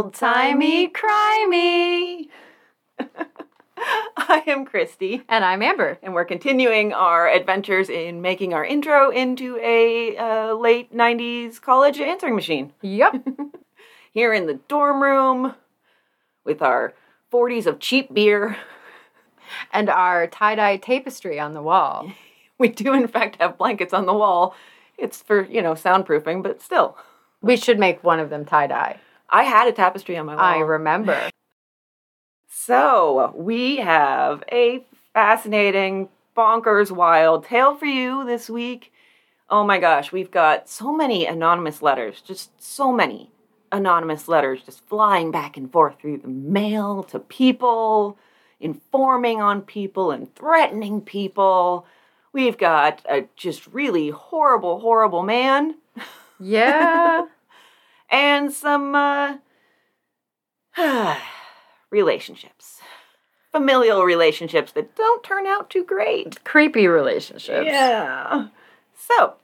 Old timey, crimey. I am Christy, And I'm Amber. and we're continuing our adventures in making our intro into a uh, late 90s college answering machine. Yep. Here in the dorm room with our 40s of cheap beer. and our tie dye tapestry on the wall. We do, in fact, have blankets on the wall. It's for, you know, soundproofing, but still. We should make one of them tie dye. I had a tapestry on my wall. I remember. So, we have a fascinating, bonkers, wild tale for you this week. Oh my gosh, we've got so many anonymous letters, just so many anonymous letters just flying back and forth through the mail to people, informing on people and threatening people. We've got a just really horrible, horrible man Yeah. And some uh, relationships, familial relationships that don't turn out too great. Creepy relationships. Yeah. So,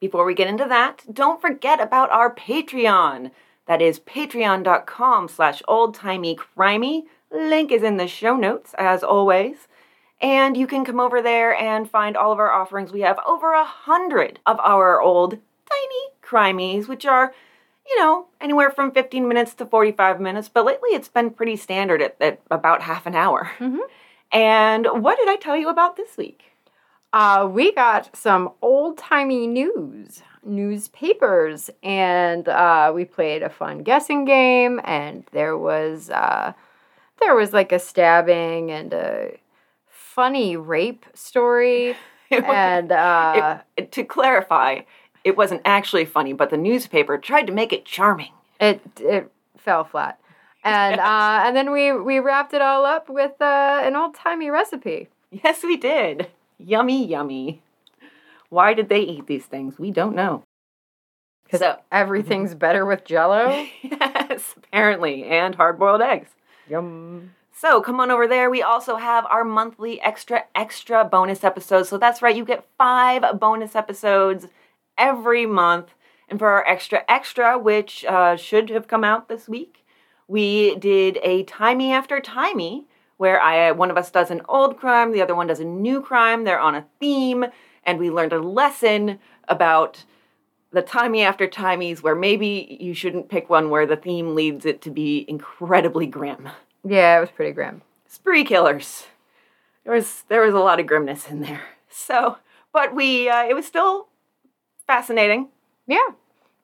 before we get into that, don't forget about our Patreon. That is patreon.com slash oldtimeycrimey. Link is in the show notes, as always. And you can come over there and find all of our offerings. We have over a hundred of our old tiny crimies, which are, you know, anywhere from 15 minutes to 45 minutes. But lately it's been pretty standard at, at about half an hour. Mhm. And what did I tell you about this week? Uh, we got some old timey news, newspapers, and uh, we played a fun guessing game. And there was uh, there was like a stabbing and a funny rape story. And uh, it- to clarify, it wasn't actually funny, but the newspaper tried to make it charming. it it fell flat. And uh, and then we we wrapped it all up with uh, an old timey recipe. Yes, we did. Yummy, yummy. Why did they eat these things? We don't know. So, Everything's better with Jello. yes, apparently, and hard boiled eggs. Yum. So come on over there. We also have our monthly extra, extra bonus episodes. So that's right, you get five bonus episodes every month. And for our extra, extra, which uh, should have come out this week, we did a timey after timey where I one of us does an old crime, the other one does a new crime. They're on a theme, and we learned a lesson about the timey after timies where maybe you shouldn't pick one where the theme leads it to be incredibly grim Yeah, it was pretty grim. spree killers. There was there was a lot of grimness in there. So, but we uh, it was still fascinating. Yeah.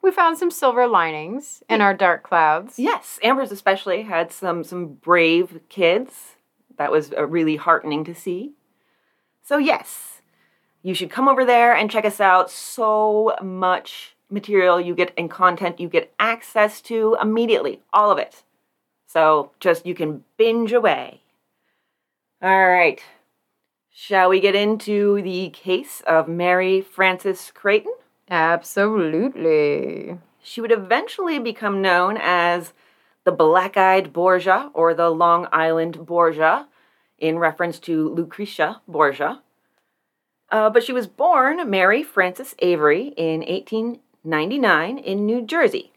We found some silver linings in our dark clouds. Yes, Amber's especially had some some brave kids. That was uh, really heartening to see. So yes, you should come over there and check us out. So much material you get and content you get access to immediately, all of it. So just you can binge away. All right. Shall we get into the case of Mary Frances Creighton? Absolutely. She would eventually become known as the Black Eyed Borgia or the Long Island Borgia, in reference to Lucretia Borgia. Uh, but she was born Mary Frances Avery in 1899 in New Jersey.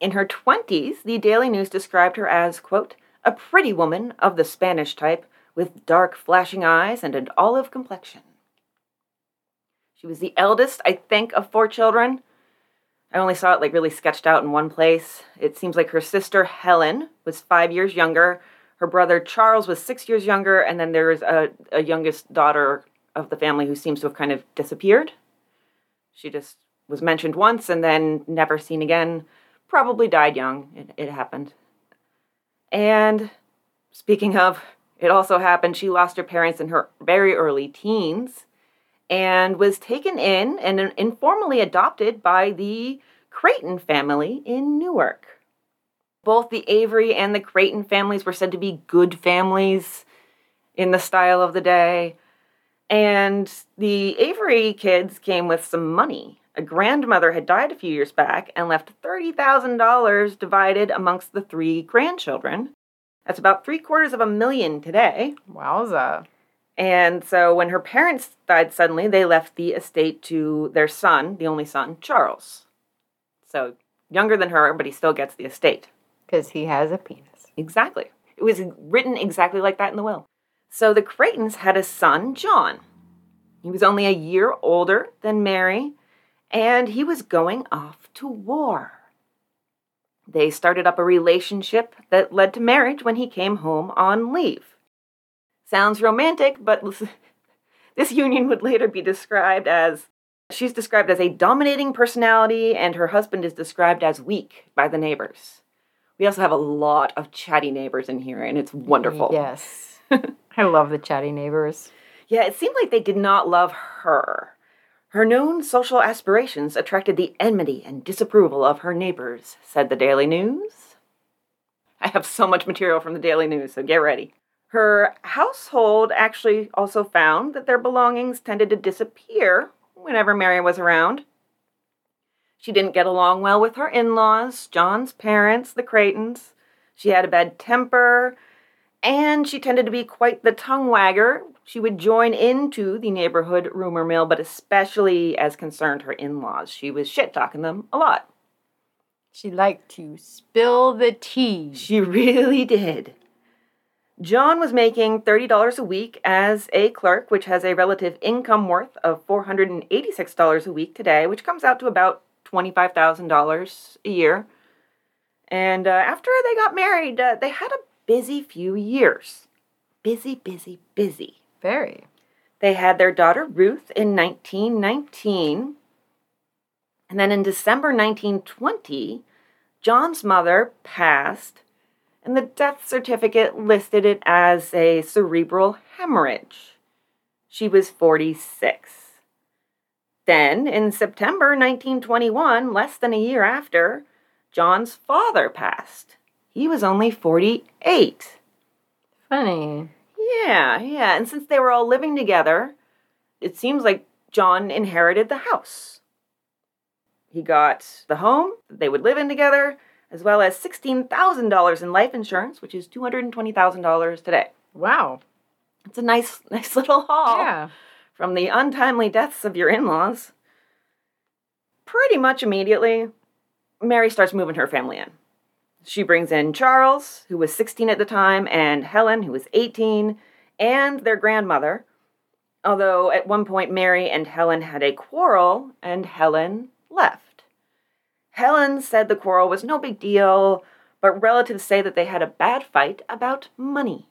In her 20s, the Daily News described her as, quote, a pretty woman of the Spanish type with dark flashing eyes and an olive complexion. She was the eldest, I think, of four children. I only saw it like really sketched out in one place. It seems like her sister Helen was five years younger. Her brother Charles was six years younger, and then there was a, a youngest daughter of the family who seems to have kind of disappeared. She just was mentioned once and then never seen again. Probably died young. It, it happened. And speaking of, it also happened, she lost her parents in her very early teens and was taken in and informally adopted by the Creighton family in Newark. Both the Avery and the Creighton families were said to be good families in the style of the day. And the Avery kids came with some money. A grandmother had died a few years back and left $30,000 divided amongst the three grandchildren. That's about three quarters of a million today. Wowza. And so when her parents died suddenly, they left the estate to their son, the only son, Charles. So younger than her, but he still gets the estate. Because he has a penis. Exactly. It was written exactly like that in the will. So the Creightons had a son, John. He was only a year older than Mary, and he was going off to war. They started up a relationship that led to marriage when he came home on leave. Sounds romantic, but this union would later be described as she's described as a dominating personality, and her husband is described as weak by the neighbors. We also have a lot of chatty neighbors in here, and it's wonderful. Yes. I love the chatty neighbors. Yeah, it seemed like they did not love her. Her known social aspirations attracted the enmity and disapproval of her neighbors, said the Daily News. I have so much material from the Daily News, so get ready. Her household actually also found that their belongings tended to disappear whenever Mary was around. She didn't get along well with her in laws, John's parents, the Creightons. She had a bad temper, and she tended to be quite the tongue wagger. She would join into the neighborhood rumor mill, but especially as concerned her in laws. She was shit talking them a lot. She liked to spill the tea. She really did. John was making $30 a week as a clerk, which has a relative income worth of $486 a week today, which comes out to about $25,000 a year. And uh, after they got married, uh, they had a busy few years. Busy, busy, busy. Very. They had their daughter Ruth in 1919. And then in December 1920, John's mother passed, and the death certificate listed it as a cerebral hemorrhage. She was 46. Then, in September 1921, less than a year after, John's father passed. He was only 48. Funny. Yeah, yeah. And since they were all living together, it seems like John inherited the house. He got the home they would live in together, as well as $16,000 in life insurance, which is $220,000 today. Wow. It's a nice, nice little haul Yeah. from the untimely deaths of your in laws. Pretty much immediately, Mary starts moving her family in. She brings in Charles, who was 16 at the time, and Helen, who was 18, and their grandmother. Although at one point Mary and Helen had a quarrel, and Helen left. Helen said the quarrel was no big deal, but relatives say that they had a bad fight about money.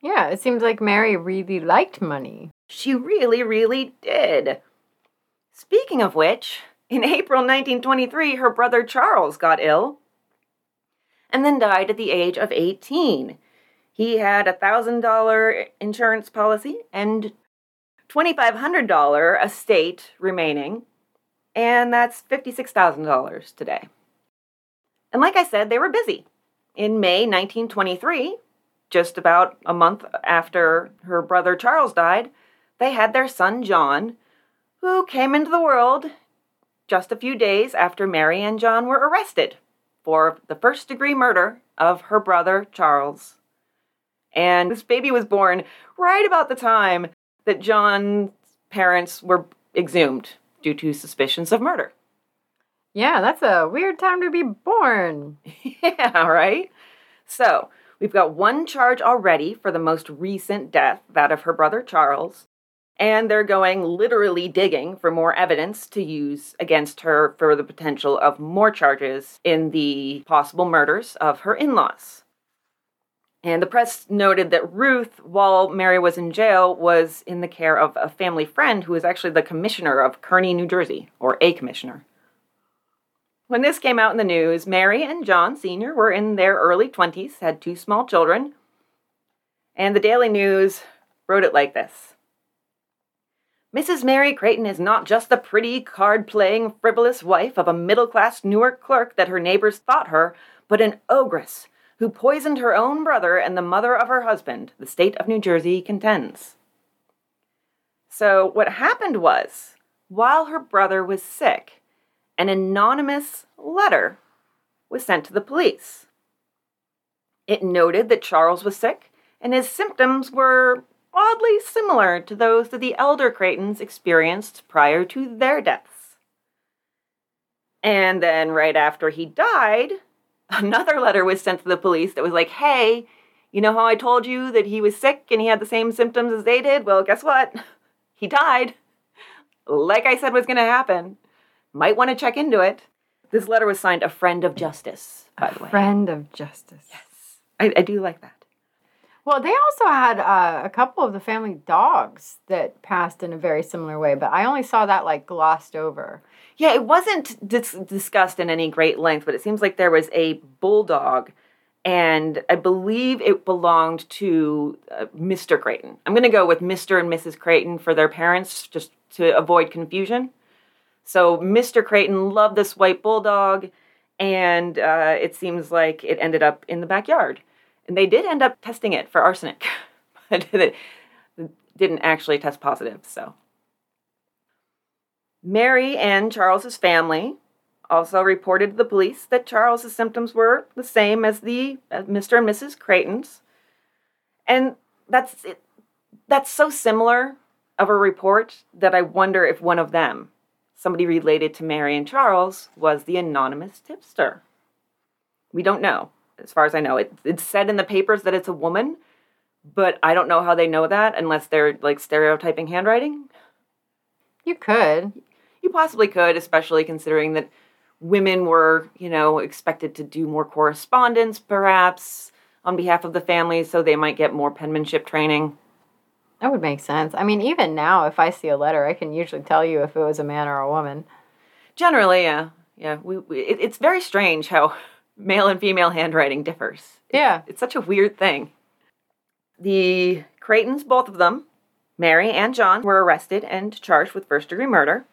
Yeah, it seems like Mary really liked money. She really, really did. Speaking of which, in April 1923, her brother Charles got ill and then died at the age of 18. He had a $1,000 insurance policy and $2,500 estate remaining, and that's $56,000 today. And like I said, they were busy. In May 1923, just about a month after her brother Charles died, they had their son John, who came into the world just a few days after Mary and John were arrested for the first degree murder of her brother Charles. And this baby was born right about the time that John's parents were exhumed due to suspicions of murder. Yeah, that's a weird time to be born. yeah, right? So, we've got one charge already for the most recent death, that of her brother Charles, and they're going literally digging for more evidence to use against her for the potential of more charges in the possible murders of her in laws. And the press noted that Ruth, while Mary was in jail, was in the care of a family friend who was actually the commissioner of Kearny, New Jersey, or a commissioner. When this came out in the news, Mary and John Sr. were in their early 20s, had two small children, and the Daily News wrote it like this Mrs. Mary Creighton is not just the pretty, card playing, frivolous wife of a middle class Newark clerk that her neighbors thought her, but an ogress who poisoned her own brother and the mother of her husband, the state of New Jersey contends. So, what happened was, while her brother was sick, an anonymous letter was sent to the police. It noted that Charles was sick and his symptoms were oddly similar to those that the elder Creightons experienced prior to their deaths. And then, right after he died, Another letter was sent to the police that was like, hey, you know how I told you that he was sick and he had the same symptoms as they did? Well, guess what? He died. Like I said was going to happen. Might want to check into it. This letter was signed a friend of justice, by the way. Friend of justice. Yes. I, I do like that. Well, they also had uh, a couple of the family dogs that passed in a very similar way, but I only saw that like glossed over. Yeah, it wasn't dis- discussed in any great length, but it seems like there was a bulldog, and I believe it belonged to uh, Mr. Creighton. I'm going to go with Mr. and Mrs. Creighton for their parents, just to avoid confusion. So Mr. Creighton loved this white bulldog, and uh, it seems like it ended up in the backyard. And they did end up testing it for arsenic, but it didn't actually test positive. So, Mary and Charles's family also reported to the police that Charles's symptoms were the same as the Mr. and Mrs. Creighton's, and that's it, that's so similar of a report that I wonder if one of them, somebody related to Mary and Charles, was the anonymous tipster. We don't know as far as I know. It, it's said in the papers that it's a woman, but I don't know how they know that unless they're like stereotyping handwriting. You could. You possibly could, especially considering that women were, you know, expected to do more correspondence, perhaps, on behalf of the family, so they might get more penmanship training. That would make sense. I mean, even now, if I see a letter, I can usually tell you if it was a man or a woman. Generally, yeah. Yeah, we, we it, it's very strange how male and female handwriting differs. Yeah. It's such a weird thing. The Creightons, both of them, Mary and John, were arrested and charged with first degree murder.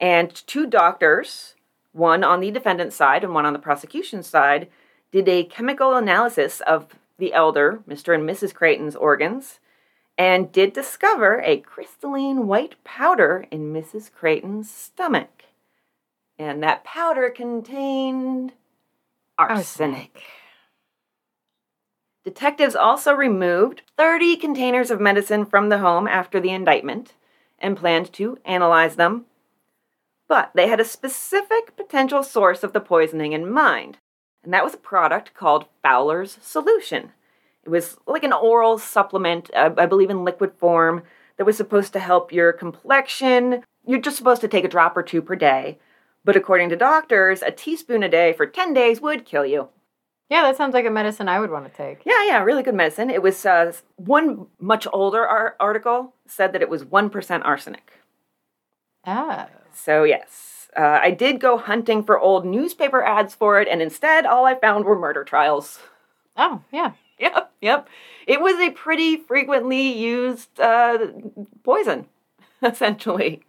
And two doctors, one on the defendant's side and one on the prosecution side, did a chemical analysis of the elder, Mr. and Mrs. Creightons' organs, and did discover a crystalline white powder in Mrs. Creightons' stomach. And that powder contained arsenic. Detectives also removed 30 containers of medicine from the home after the indictment and planned to analyze them. But they had a specific potential source of the poisoning in mind, and that was a product called Fowler's Solution. It was like an oral supplement, uh, I believe in liquid form, that was supposed to help your complexion. You're just supposed to take a drop or two per day. But according to doctors, a teaspoon a day for 10 days would kill you. Yeah, that sounds like a medicine I would want to take. Yeah, yeah, really good medicine. It was uh, one much older ar- article said that it was 1% arsenic. Oh. So, yes, uh, I did go hunting for old newspaper ads for it, and instead, all I found were murder trials. Oh, yeah. Yep, yep. It was a pretty frequently used uh, poison, essentially.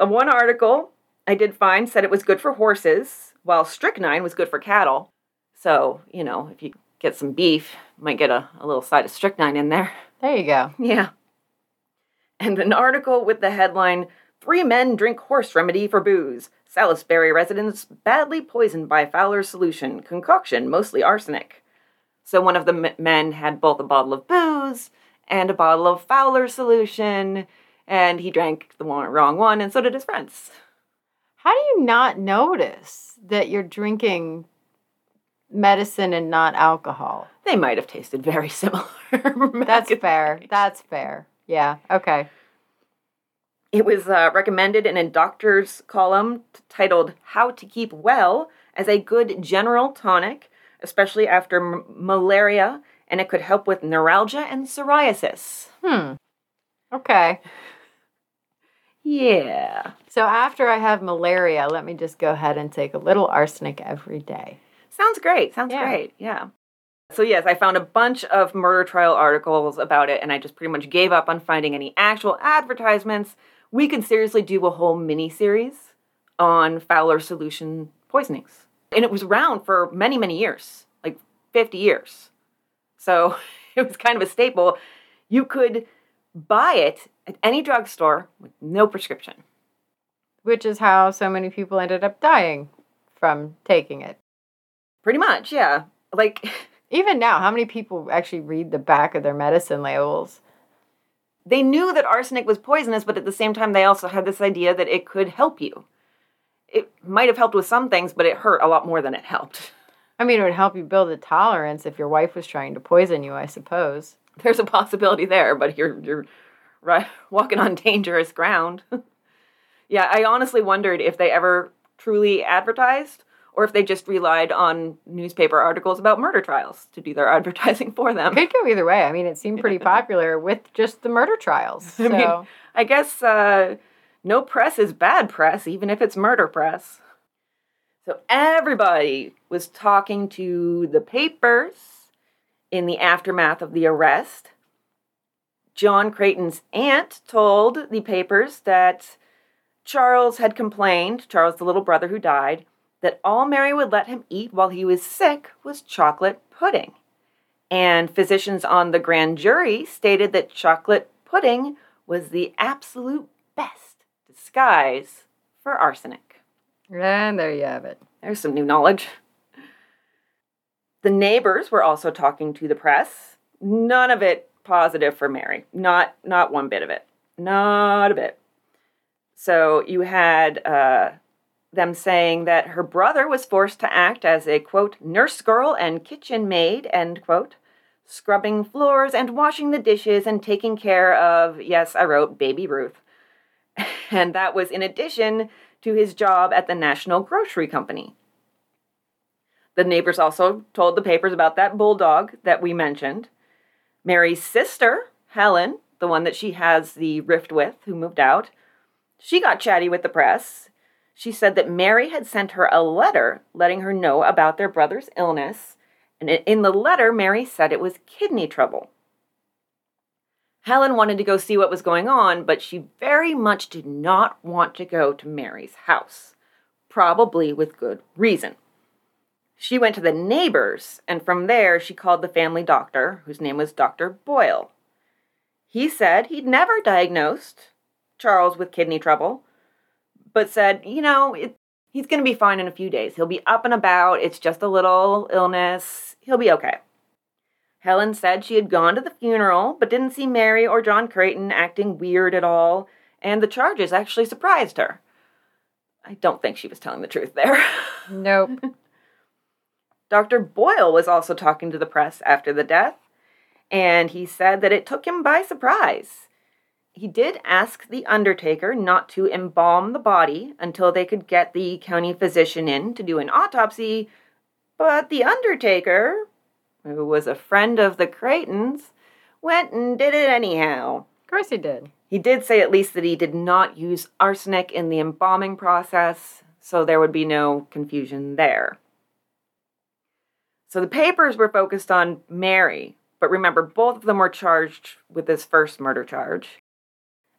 Uh, one article I did find said it was good for horses, while strychnine was good for cattle. So, you know, if you get some beef, you might get a, a little side of strychnine in there. There you go. Yeah. And an article with the headline Three Men Drink Horse Remedy for Booze. Salisbury residents badly poisoned by Fowler's solution, concoction mostly arsenic. So one of the men had both a bottle of booze and a bottle of Fowler's solution, and he drank the wrong one, and so did his friends. How do you not notice that you're drinking medicine and not alcohol? They might have tasted very similar. That's fair. That's fair. Yeah. Okay. It was uh, recommended in a doctor's column titled How to Keep Well as a good general tonic, especially after m- malaria, and it could help with neuralgia and psoriasis. Hmm. Okay. Yeah. So after I have malaria, let me just go ahead and take a little arsenic every day. Sounds great. Sounds Yeah. great. Yeah. So, yes, I found a bunch of murder trial articles about it, and I just pretty much gave up on finding any actual advertisements. We could seriously do a whole mini series on Fowler solution poisonings. And it was around for many, many years like 50 years. So, it was kind of a staple. You could buy it at any drugstore with no prescription. Which is how so many people ended up dying from taking it. Pretty much, yeah. Like, Even now, how many people actually read the back of their medicine labels? they knew that arsenic was poisonous, but at the same time, they also had this idea that it could help you. It might have helped with some things, but it hurt a lot more than it helped. I mean, it would help you build a tolerance if your wife was trying to poison you, I suppose. There's a possibility there, but you're you're right walking on dangerous ground. yeah, I honestly wondered if they ever truly advertised or if they just relied on newspaper articles about murder trials to do their advertising for them. Could go either way. I mean, it seemed pretty popular with just the murder trials. So. I mean, I guess uh, no press is bad press, even if it's murder press. So everybody was talking to the papers in the aftermath of the arrest. John Creighton's aunt told the papers that Charles had complained, Charles, the little brother who died, that all Mary would let him eat while he was sick was chocolate pudding. And physicians on the grand jury stated that chocolate pudding was the absolute best disguise for arsenic. And there you have it. There's some new knowledge. The neighbors were also talking to the press. None of it positive for Mary. Not not one bit of it. Not a bit. So you had uh, them saying that her brother was forced to act as a quote nurse girl and kitchen maid end quote scrubbing floors and washing the dishes and taking care of yes i wrote baby ruth and that was in addition to his job at the national grocery company the neighbors also told the papers about that bulldog that we mentioned mary's sister helen the one that she has the rift with who moved out she got chatty with the press she said that Mary had sent her a letter letting her know about their brother's illness, and in the letter, Mary said it was kidney trouble. Helen wanted to go see what was going on, but she very much did not want to go to Mary's house, probably with good reason. She went to the neighbors, and from there she called the family doctor, whose name was Dr. Boyle. He said he'd never diagnosed Charles with kidney trouble, but said, you know, it, he's going to be fine in a few days. He'll be up and about. It's just a little illness. He'll be okay. Helen said she had gone to the funeral, but didn't see Mary or John Creighton acting weird at all, and the charges actually surprised her. I don't think she was telling the truth there. Nope. Dr. Boyle was also talking to the press after the death, and he said that it took him by surprise. He did ask the undertaker not to embalm the body until they could get the county physician in to do an autopsy, but the undertaker, who was a friend of the Creightons, went and did it anyhow. Of course he did. He did say at least that he did not use arsenic in the embalming process, so there would be no confusion there. So the papers were focused on Mary, but remember, both of them were charged with this first murder charge.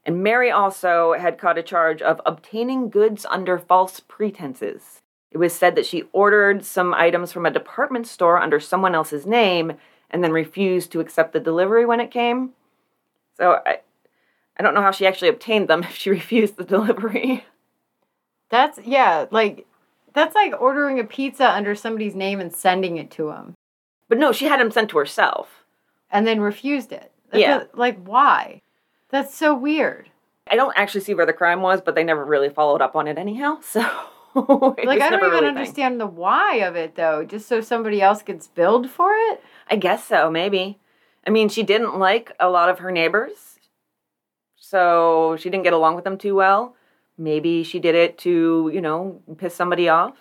And Mary also had caught a charge of obtaining goods under false pretenses. It was said that she ordered some items from a department store under someone else's name and then refused to accept the delivery when it came. So I, I don't know how she actually obtained them if she refused the delivery. That's, yeah, like, that's like ordering a pizza under somebody's name and sending it to them. But no, she had them sent to herself. And then refused it. That's Yeah. a- like, why? That's so weird. I don't actually see where the crime was, but they never really followed up on it anyhow. So Like, I don't even really understand the why of it, though. Just so somebody else gets billed for it? I guess so, maybe. I mean, she didn't like a lot of her neighbors, so she didn't get along with them too well. Maybe she did it to, you know, piss somebody off.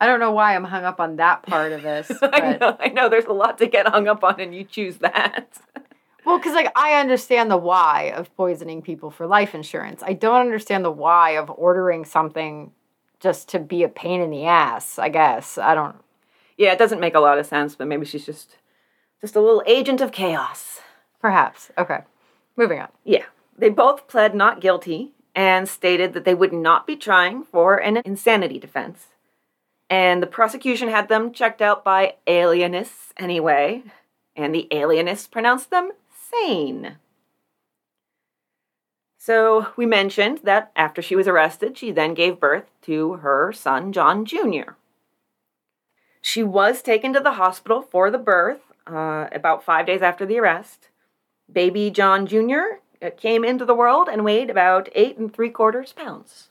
I don't know why I'm hung up on that part of this. I know, I know. There's a lot to get hung up on, and you choose that. well, because, like, I understand the why of poisoning people for life insurance. I don't understand the why of ordering something just to be a pain in the ass, I guess. I don't. yeah, it doesn't make a lot of sense, but maybe she's just, just a little agent of chaos. Perhaps. Okay. Moving on. Yeah, they both pled not guilty and stated that they would not be trying for an insanity defense. And the prosecution had them checked out by alienists anyway, and the alienists pronounced them sane. So we mentioned that after she was arrested, she then gave birth to her son, John Jr. She was taken to the hospital for the birth uh, about five days after the arrest. Baby John Jr. Uh, came into the world and weighed about eight and three quarters pounds.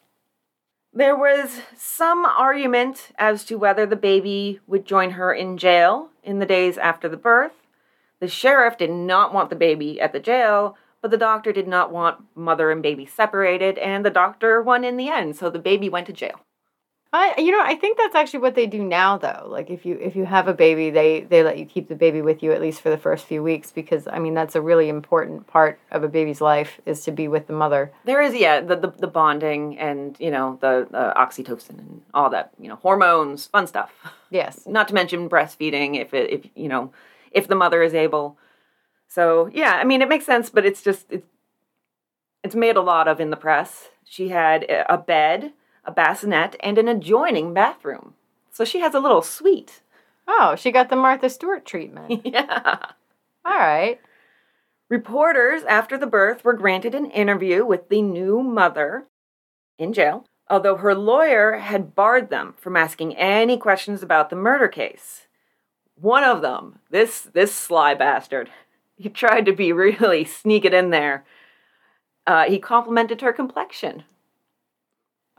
There was some argument as to whether the baby would join her in jail in the days after the birth. The sheriff did not want the baby at the jail, but the doctor did not want mother and baby separated, and the doctor won in the end, so the baby went to jail. I you know I think that's actually what they do now though. Like if you if you have a baby, they they let you keep the baby with you at least for the first few weeks because I mean that's a really important part of a baby's life is to be with the mother. There is, yeah, the, the, the bonding and, you know, the, the oxytocin and all that, you know, hormones, fun stuff. Yes. Not to mention breastfeeding if it, if, you know, if the mother is able. So, yeah, I mean, it makes sense, but it's just, it's, it's made a lot of in the press. She had a bed, a bassinet, and an adjoining bathroom. So she has a little suite. Oh, she got the Martha Stewart treatment. yeah. All right. Reporters after the birth were granted an interview with the new mother in jail, although her lawyer had barred them from asking any questions about the murder case. One of them, this this sly bastard, he tried to be really sneak it in there. Uh, he complimented her complexion.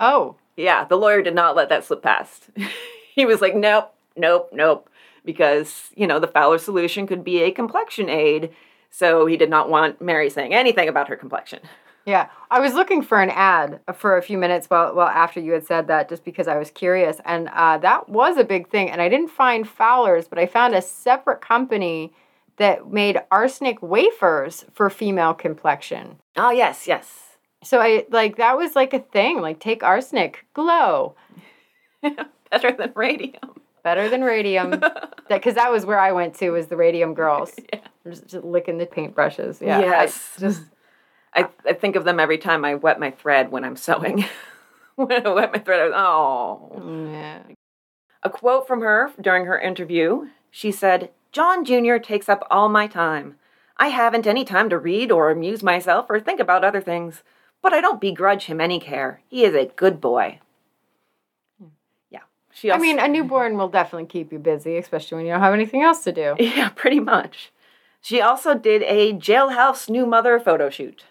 Oh, Yeah, the lawyer did not let that slip past. he was like, nope, nope, nope, because, you know, the Fowler solution could be a complexion aid. So he did not want Mary saying anything about her complexion. yeah. I was looking for an ad for a few minutes while well after you had said that, just because I was curious, and uh, that was a big thing. And I didn't find Fowler's, but I found a separate company that made arsenic wafers for female complexion. Oh, yes, yes. So I like that was like a thing. Like take arsenic, glow, Better than radium. better than radium. that because that was where I went to was the radium girls. Just, just licking the paintbrushes. Yeah. I Yes. just I, I think of them every time I wet my thread when I'm sewing. when I wet my thread, I was, oh. yeah. A quote from her during her interview she said, John Jr. takes up all my time. I haven't any time to read or amuse myself or think about other things, but I don't begrudge him any care. He is a good boy. Yeah. She I mean, a newborn will definitely keep you busy, especially when you don't have anything else to do. yeah, pretty much. She also did a jailhouse new mother photo shoot.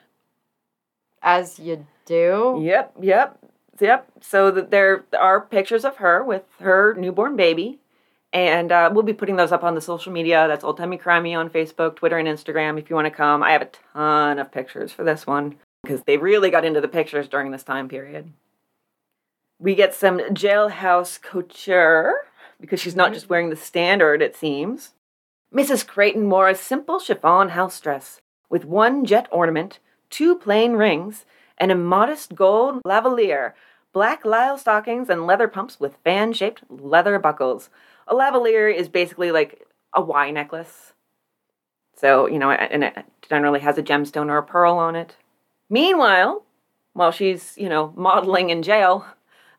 As you do. Yep, yep, yep. So that there are pictures of her with her newborn baby, and uh, we'll be putting those up on the social media. That's Old Timey Crimey on Facebook, Twitter, and Instagram. If you want to come, I have a ton of pictures for this one because they really got into the pictures during this time period. We get some jailhouse couture because she's not just wearing the standard, it seems. Mrs. Creighton wore a simple chiffon house dress with one jet ornament, two plain rings, and a modest gold lavalier, black lisle stockings, and leather pumps with fan shaped leather buckles. A lavalier is basically like a Y necklace. So, you know, and it generally has a gemstone or a pearl on it. Meanwhile, while she's, you know, modeling in jail,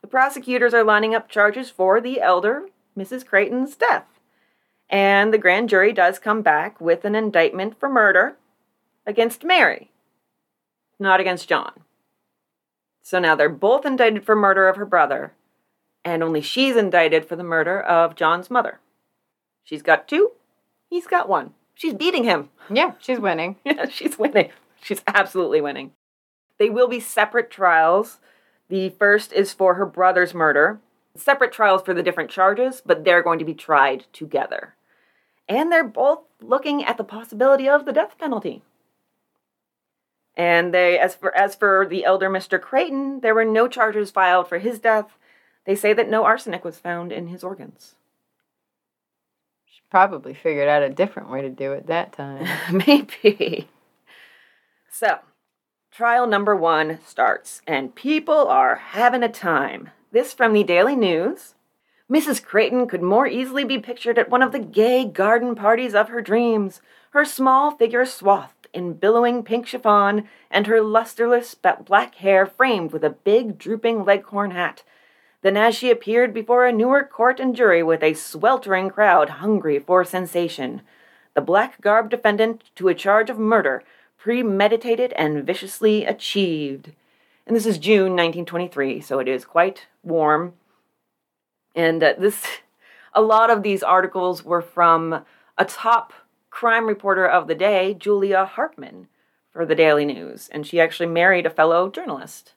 the prosecutors are lining up charges for the elder Mrs. Creighton's death. And the grand jury does come back with an indictment for murder against Mary, not against John. So now they're both indicted for murder of her brother, and only she's indicted for the murder of John's mother. She's got two, he's got one. She's beating him. Yeah, she's winning. Yeah, she's winning. She's absolutely winning. They will be separate trials. The first is for her brother's murder. Separate trials for the different charges, but they're going to be tried together. And they're both looking at the possibility of the death penalty. And they as for as for the elder Mr. Creighton, there were no charges filed for his death. They say that no arsenic was found in his organs. She probably figured out a different way to do it that time. Maybe. So, trial number one starts, and people are having a time. This from the Daily News. Mrs. Creighton could more easily be pictured at one of the gay garden parties of her dreams, her small figure swathed in billowing pink chiffon, and her lusterless black hair framed with a big, drooping leghorn hat, than as she appeared before a Newark court and jury with a sweltering crowd hungry for sensation. The black garbed defendant to a charge of murder, premeditated and viciously achieved. And this is June 1923, so it is quite warm. And uh, this, a lot of these articles were from a top crime reporter of the day, Julia Hartman, for the Daily News. And she actually married a fellow journalist.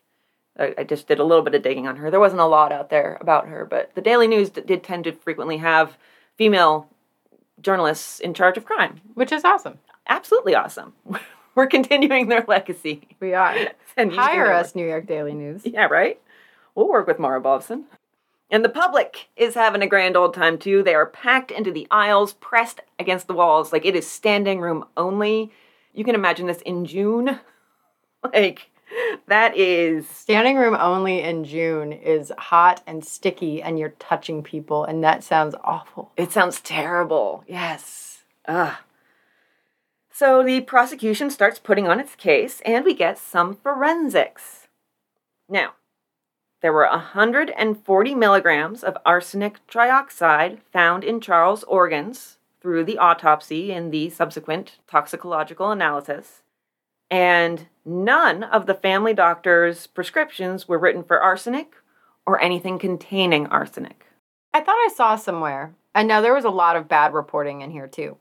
I, I just did a little bit of digging on her. There wasn't a lot out there about her, but the Daily News d- did tend to frequently have female journalists in charge of crime. Which is awesome. Absolutely awesome. We're continuing their legacy. We are. And Hire us, New York Daily News. Yeah, right? We'll work with Mara Bobson. And the public is having a grand old time too. They are packed into the aisles, pressed against the walls, like it is standing room only. You can imagine this in June. Like, that is. Standing room only in June is hot and sticky, and you're touching people, and that sounds awful. It sounds terrible. Yes. Ugh. So the prosecution starts putting on its case, and we get some forensics. Now, there were 140 milligrams of arsenic trioxide found in Charles' organs through the autopsy and the subsequent toxicological analysis. And none of the family doctor's prescriptions were written for arsenic or anything containing arsenic. I thought I saw somewhere, and now there was a lot of bad reporting in here too.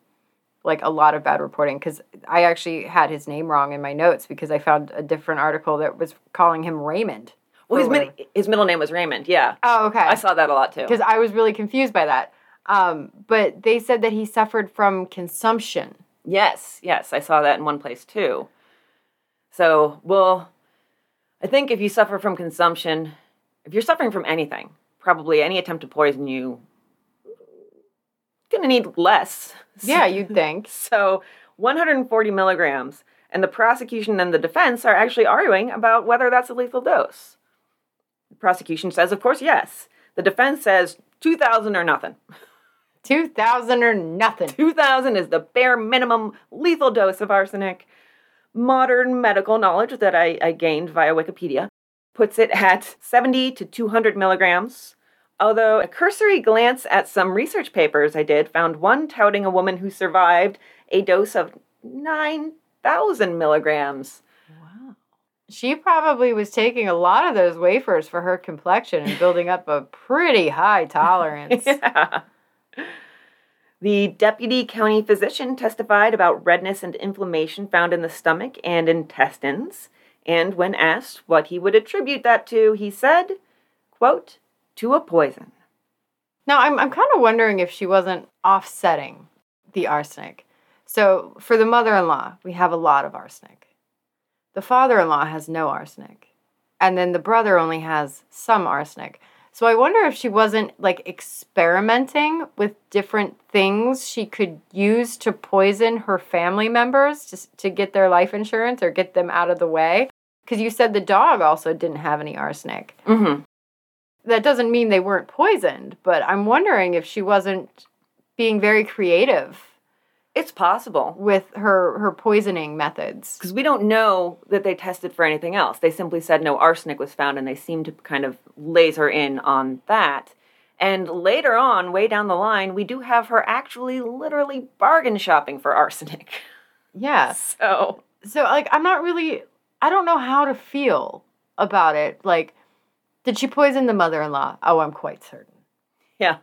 Like a lot of bad reporting, because I actually had his name wrong in my notes because I found a different article that was calling him Raymond. Well, his, mid- his middle name was Raymond, yeah. Oh, okay. I saw that a lot too. because I was really confused by that. Um, but they said that he suffered from consumption. Yes, yes, I saw that in one place too. So, well, I think if you suffer from consumption, if you're suffering from anything, probably any attempt to poison you, gonna need less. Yeah, you'd think. So, 140 milligrams, and the prosecution and the defense are actually arguing about whether that's a lethal dose. The prosecution says, of course, yes. The defense says 2,000 or nothing. 2000 or nothing. 2,000 is the bare minimum lethal dose of arsenic. Modern medical knowledge that I, I gained via Wikipedia puts it at 70 to 200 milligrams. Although a cursory glance at some research papers I did found one touting a woman who survived a dose of 9,000 milligrams. Wow. She probably was taking a lot of those wafers for her complexion and building up a pretty high tolerance. Yeah. The deputy county physician testified about redness and inflammation found in the stomach and intestines. And when asked what he would attribute that to, he said, quote, to a poison. Now, I'm, I'm kind of wondering if she wasn't offsetting the arsenic. So, for the mother in law, we have a lot of arsenic. The father in law has no arsenic. And then the brother only has some arsenic. So, I wonder if she wasn't like experimenting with different things she could use to poison her family members to, to get their life insurance or get them out of the way. Because you said the dog also didn't have any arsenic Mm-hmm. That doesn't mean they weren't poisoned, but I'm wondering if she wasn't being very creative It's possible. with her her poisoning methods. Because we don't know that they tested for anything else. They simply said no arsenic was found, and they seemed to kind of laser in on that. And later on, way down the line, we do have her actually literally bargain shopping for arsenic. Yes. So, So like I'm not really I don't know how to feel about it. Like did she poison the mother-in-law? Oh, I'm quite certain. yeah.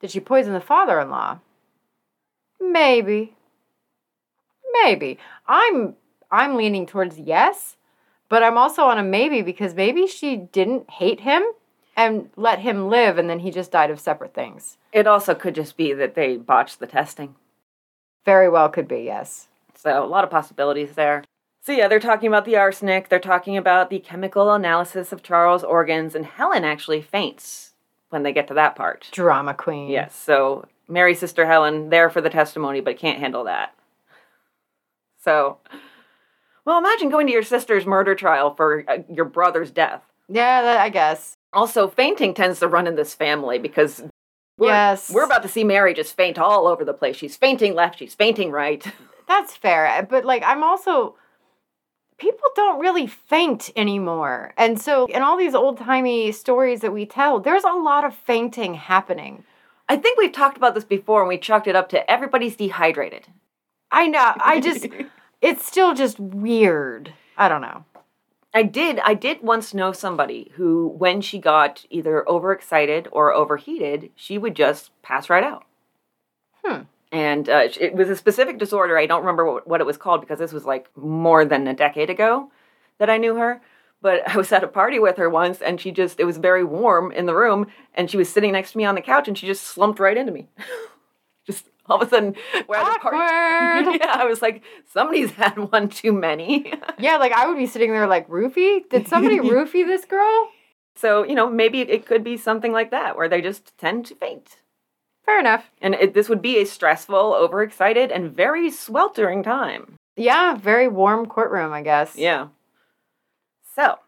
Did she poison the father-in-law? Maybe. Maybe. I'm I'm leaning towards yes, but I'm also on a maybe because maybe she didn't hate him and let him live and then he just died of separate things. It also could just be that they botched the testing. Very well could be, yes. So, a lot of possibilities there. So, yeah, they're talking about the arsenic, they're talking about the chemical analysis of Charles' organs, and Helen actually faints when they get to that part. Drama queen. Yes, so Mary's sister Helen there for the testimony, but can't handle that. So, well, imagine going to your sister's murder trial for uh, your brother's death. Yeah, that, I guess. Also, fainting tends to run in this family because we're, Yes. we're about to see Mary just faint all over the place. She's fainting left, she's fainting right. That's fair. But like I'm also people don't really faint anymore. And so in all these old-timey stories that we tell, there's a lot of fainting happening. I think we've talked about this before and we chalked it up to everybody's dehydrated. I know. I just it's still just weird. I don't know. I did. I did once know somebody who, when she got either overexcited or overheated, she would just pass right out. Hmm. And uh, it was a specific disorder. I don't remember what, what it was called because this was like more than a decade ago that I knew her. But I was at a party with her once and she just, it was very warm in the room and she was sitting next to me on the couch and she just slumped right into me. just all of a sudden, we're at a party. Yeah, I was like, somebody's had one too many. yeah, like I would be sitting there like, roofie? Did somebody roofie this girl? so, you know, maybe it could be something like that where they just tend to faint. Fair enough. And it, this would be a stressful, overexcited, and very sweltering time. Yeah, very warm courtroom, I guess. Yeah. So,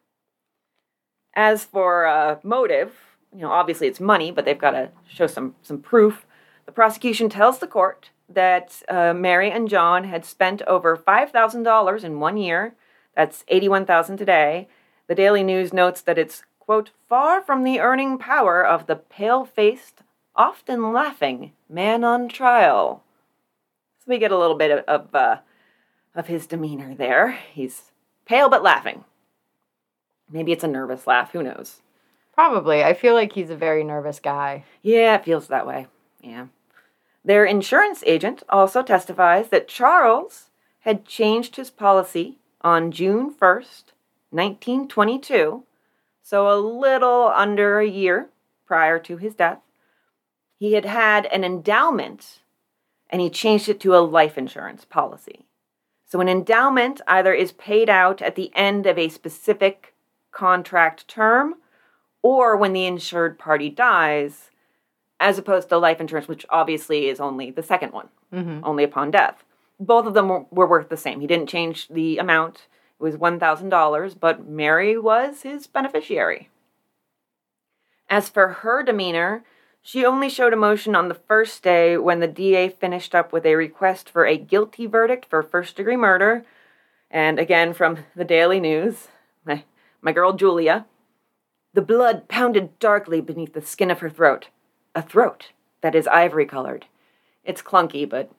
as for uh, motive, you know, obviously it's money, but they've got to show some some proof. The prosecution tells the court that uh, Mary and John had spent over five thousand dollars in one year. That's eighty-one thousand today. The Daily News notes that it's quote far from the earning power of the pale-faced, often laughing man on trial. So we get a little bit of of, uh, of his demeanor there. He's pale but laughing. Maybe it's a nervous laugh. Who knows? Probably. I feel like he's a very nervous guy. Yeah, it feels that way. Yeah. Their insurance agent also testifies that Charles had changed his policy on June 1st, 1922, so a little under a year prior to his death. He had had an endowment and he changed it to a life insurance policy. So, an endowment either is paid out at the end of a specific contract term or when the insured party dies, as opposed to life insurance, which obviously is only the second one, Mm-hmm. only upon death. Both of them were, were worth the same. He didn't change the amount, it was $1,000, but Mary was his beneficiary. As for her demeanor, she only showed emotion on the first day when the DA finished up with a request for a guilty verdict for first degree murder. And again, from the Daily News, my, my girl Julia. The blood pounded darkly beneath the skin of her throat. A throat that is ivory colored. It's clunky, but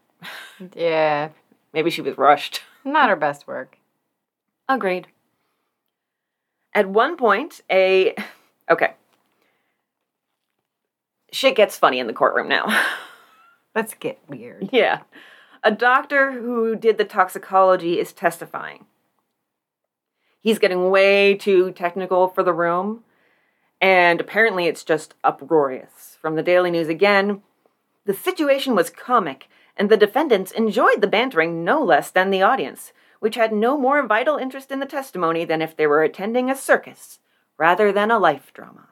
Yeah. maybe she was rushed. Not her best work. Agreed. At one point, a. Okay. Shit gets funny in the courtroom now. Let's get weird. yeah. A doctor who did the toxicology is testifying. He's getting way too technical for the room, and apparently it's just uproarious. From the Daily News again, the situation was comic, and the defendants enjoyed the bantering no less than the audience, which had no more vital interest in the testimony than if they were attending a circus rather than a life drama.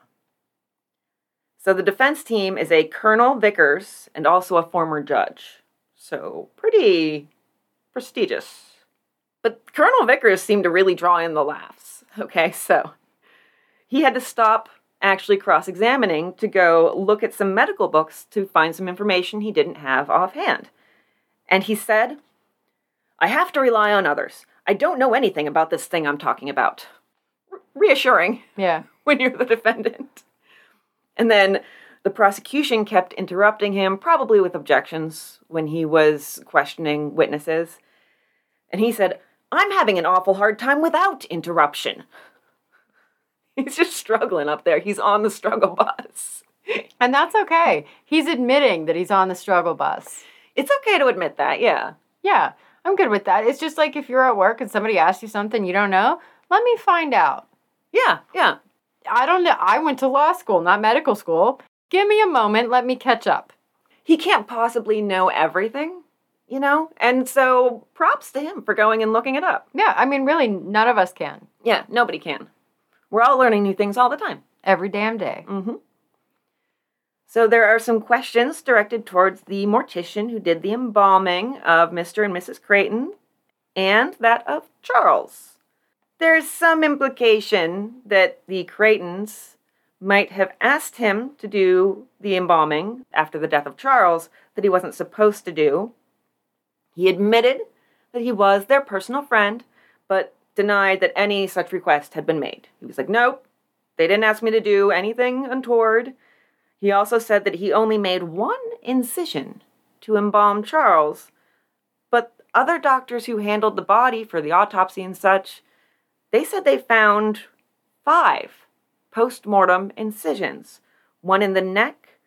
So the defense team is a Colonel Vickers and also a former judge. So pretty prestigious. But Colonel Vickers seemed to really draw in the laughs. Okay, so he had to stop actually cross examining to go look at some medical books to find some information he didn't have offhand. And he said, I have to rely on others. I don't know anything about this thing I'm talking about. R- reassuring Yeah. when you're the defendant. And then the prosecution kept interrupting him, probably with objections, when he was questioning witnesses. And he said, I'm having an awful hard time without interruption. He's just struggling up there. He's on the struggle bus. And that's okay. He's admitting that he's on the struggle bus. It's okay to admit that, yeah. Yeah, I'm good with that. It's just like if you're at work and somebody asks you something you don't know, let me find out. Yeah, yeah. I don't know. I went to law school, not medical school. Give me a moment. Let me catch up. He can't possibly know everything, you know? And so props to him for going and looking it up. Yeah, I mean, really, none of us can. Yeah, nobody can. We're all learning new things all the time. Every damn day. Mm-hmm. So there are some questions directed towards the mortician who did the embalming of Mr. and Mrs. Creighton and that of Charles. There's some implication that the Creightons might have asked him to do the embalming after the death of Charles that he wasn't supposed to do. He admitted that he was their personal friend, but denied that any such request had been made. He was like, nope, they didn't ask me to do anything untoward. He also said that he only made one incision to embalm Charles, but other doctors who handled the body for the autopsy and such, they said they found five post-mortem incisions, one in the neck,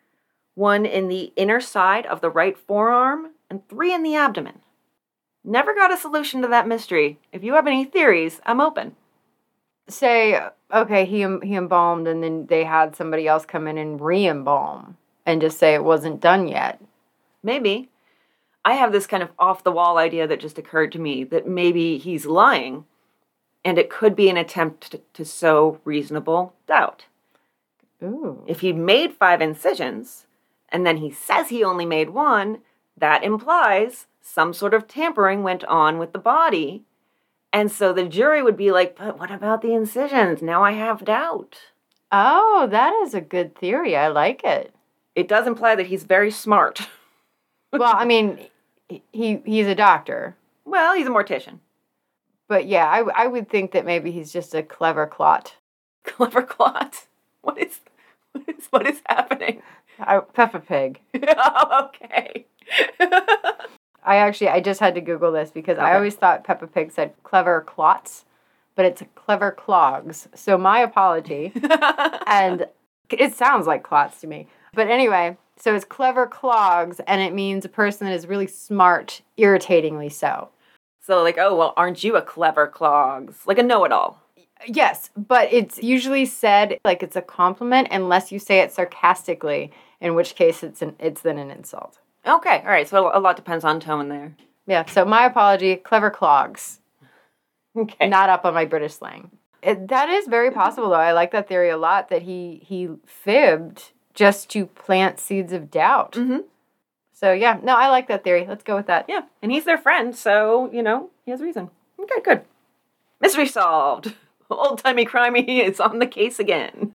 one in the inner side of the right forearm, and three in the abdomen. Never got a solution to that mystery. If you have any theories, I'm open. say okay he he embalmed and then they had somebody else come in and re-embalm and just say it wasn't done yet Maybe. I have this kind of off the wall idea that just occurred to me that maybe he's lying and it could be an attempt to, to sow reasonable doubt. ooh If he made five incisions and then he says he only made one, that implies some sort of tampering went on with the body. And so the jury would be like, but what about the incisions? Now I have doubt. oh that is a good theory i like it It does imply that he's very smart. well i mean he he's a doctor well, he's a mortician. But yeah I, I would think that maybe he's just a clever clot Clever clot. What is what is what is happening? I, peppa pig oh, okay. i actually i just had to google this because i always thought peppa pig said clever clots but it's clever clogs so my apology and it sounds like clots to me. But anyway, so it's clever clogs, and it means a person that is really smart, irritatingly so. So like, oh well, aren't you a clever clogs? Like a know-it-all. Yes, but it's usually said like it's a compliment unless you say it sarcastically, in which case it's an it's then an insult. Okay, all right. So a lot depends on tone there. Yeah, so my apology, clever clogs. Okay. Not up on my British slang. It, that is very possible though. I like that theory a lot that he he fibbed just to plant seeds of doubt. hmm So yeah, no, I like that theory. Let's go with that. Yeah, and he's their friend, so you know he has reason. Okay, good. Mystery solved. Old timey crimey is on the case again.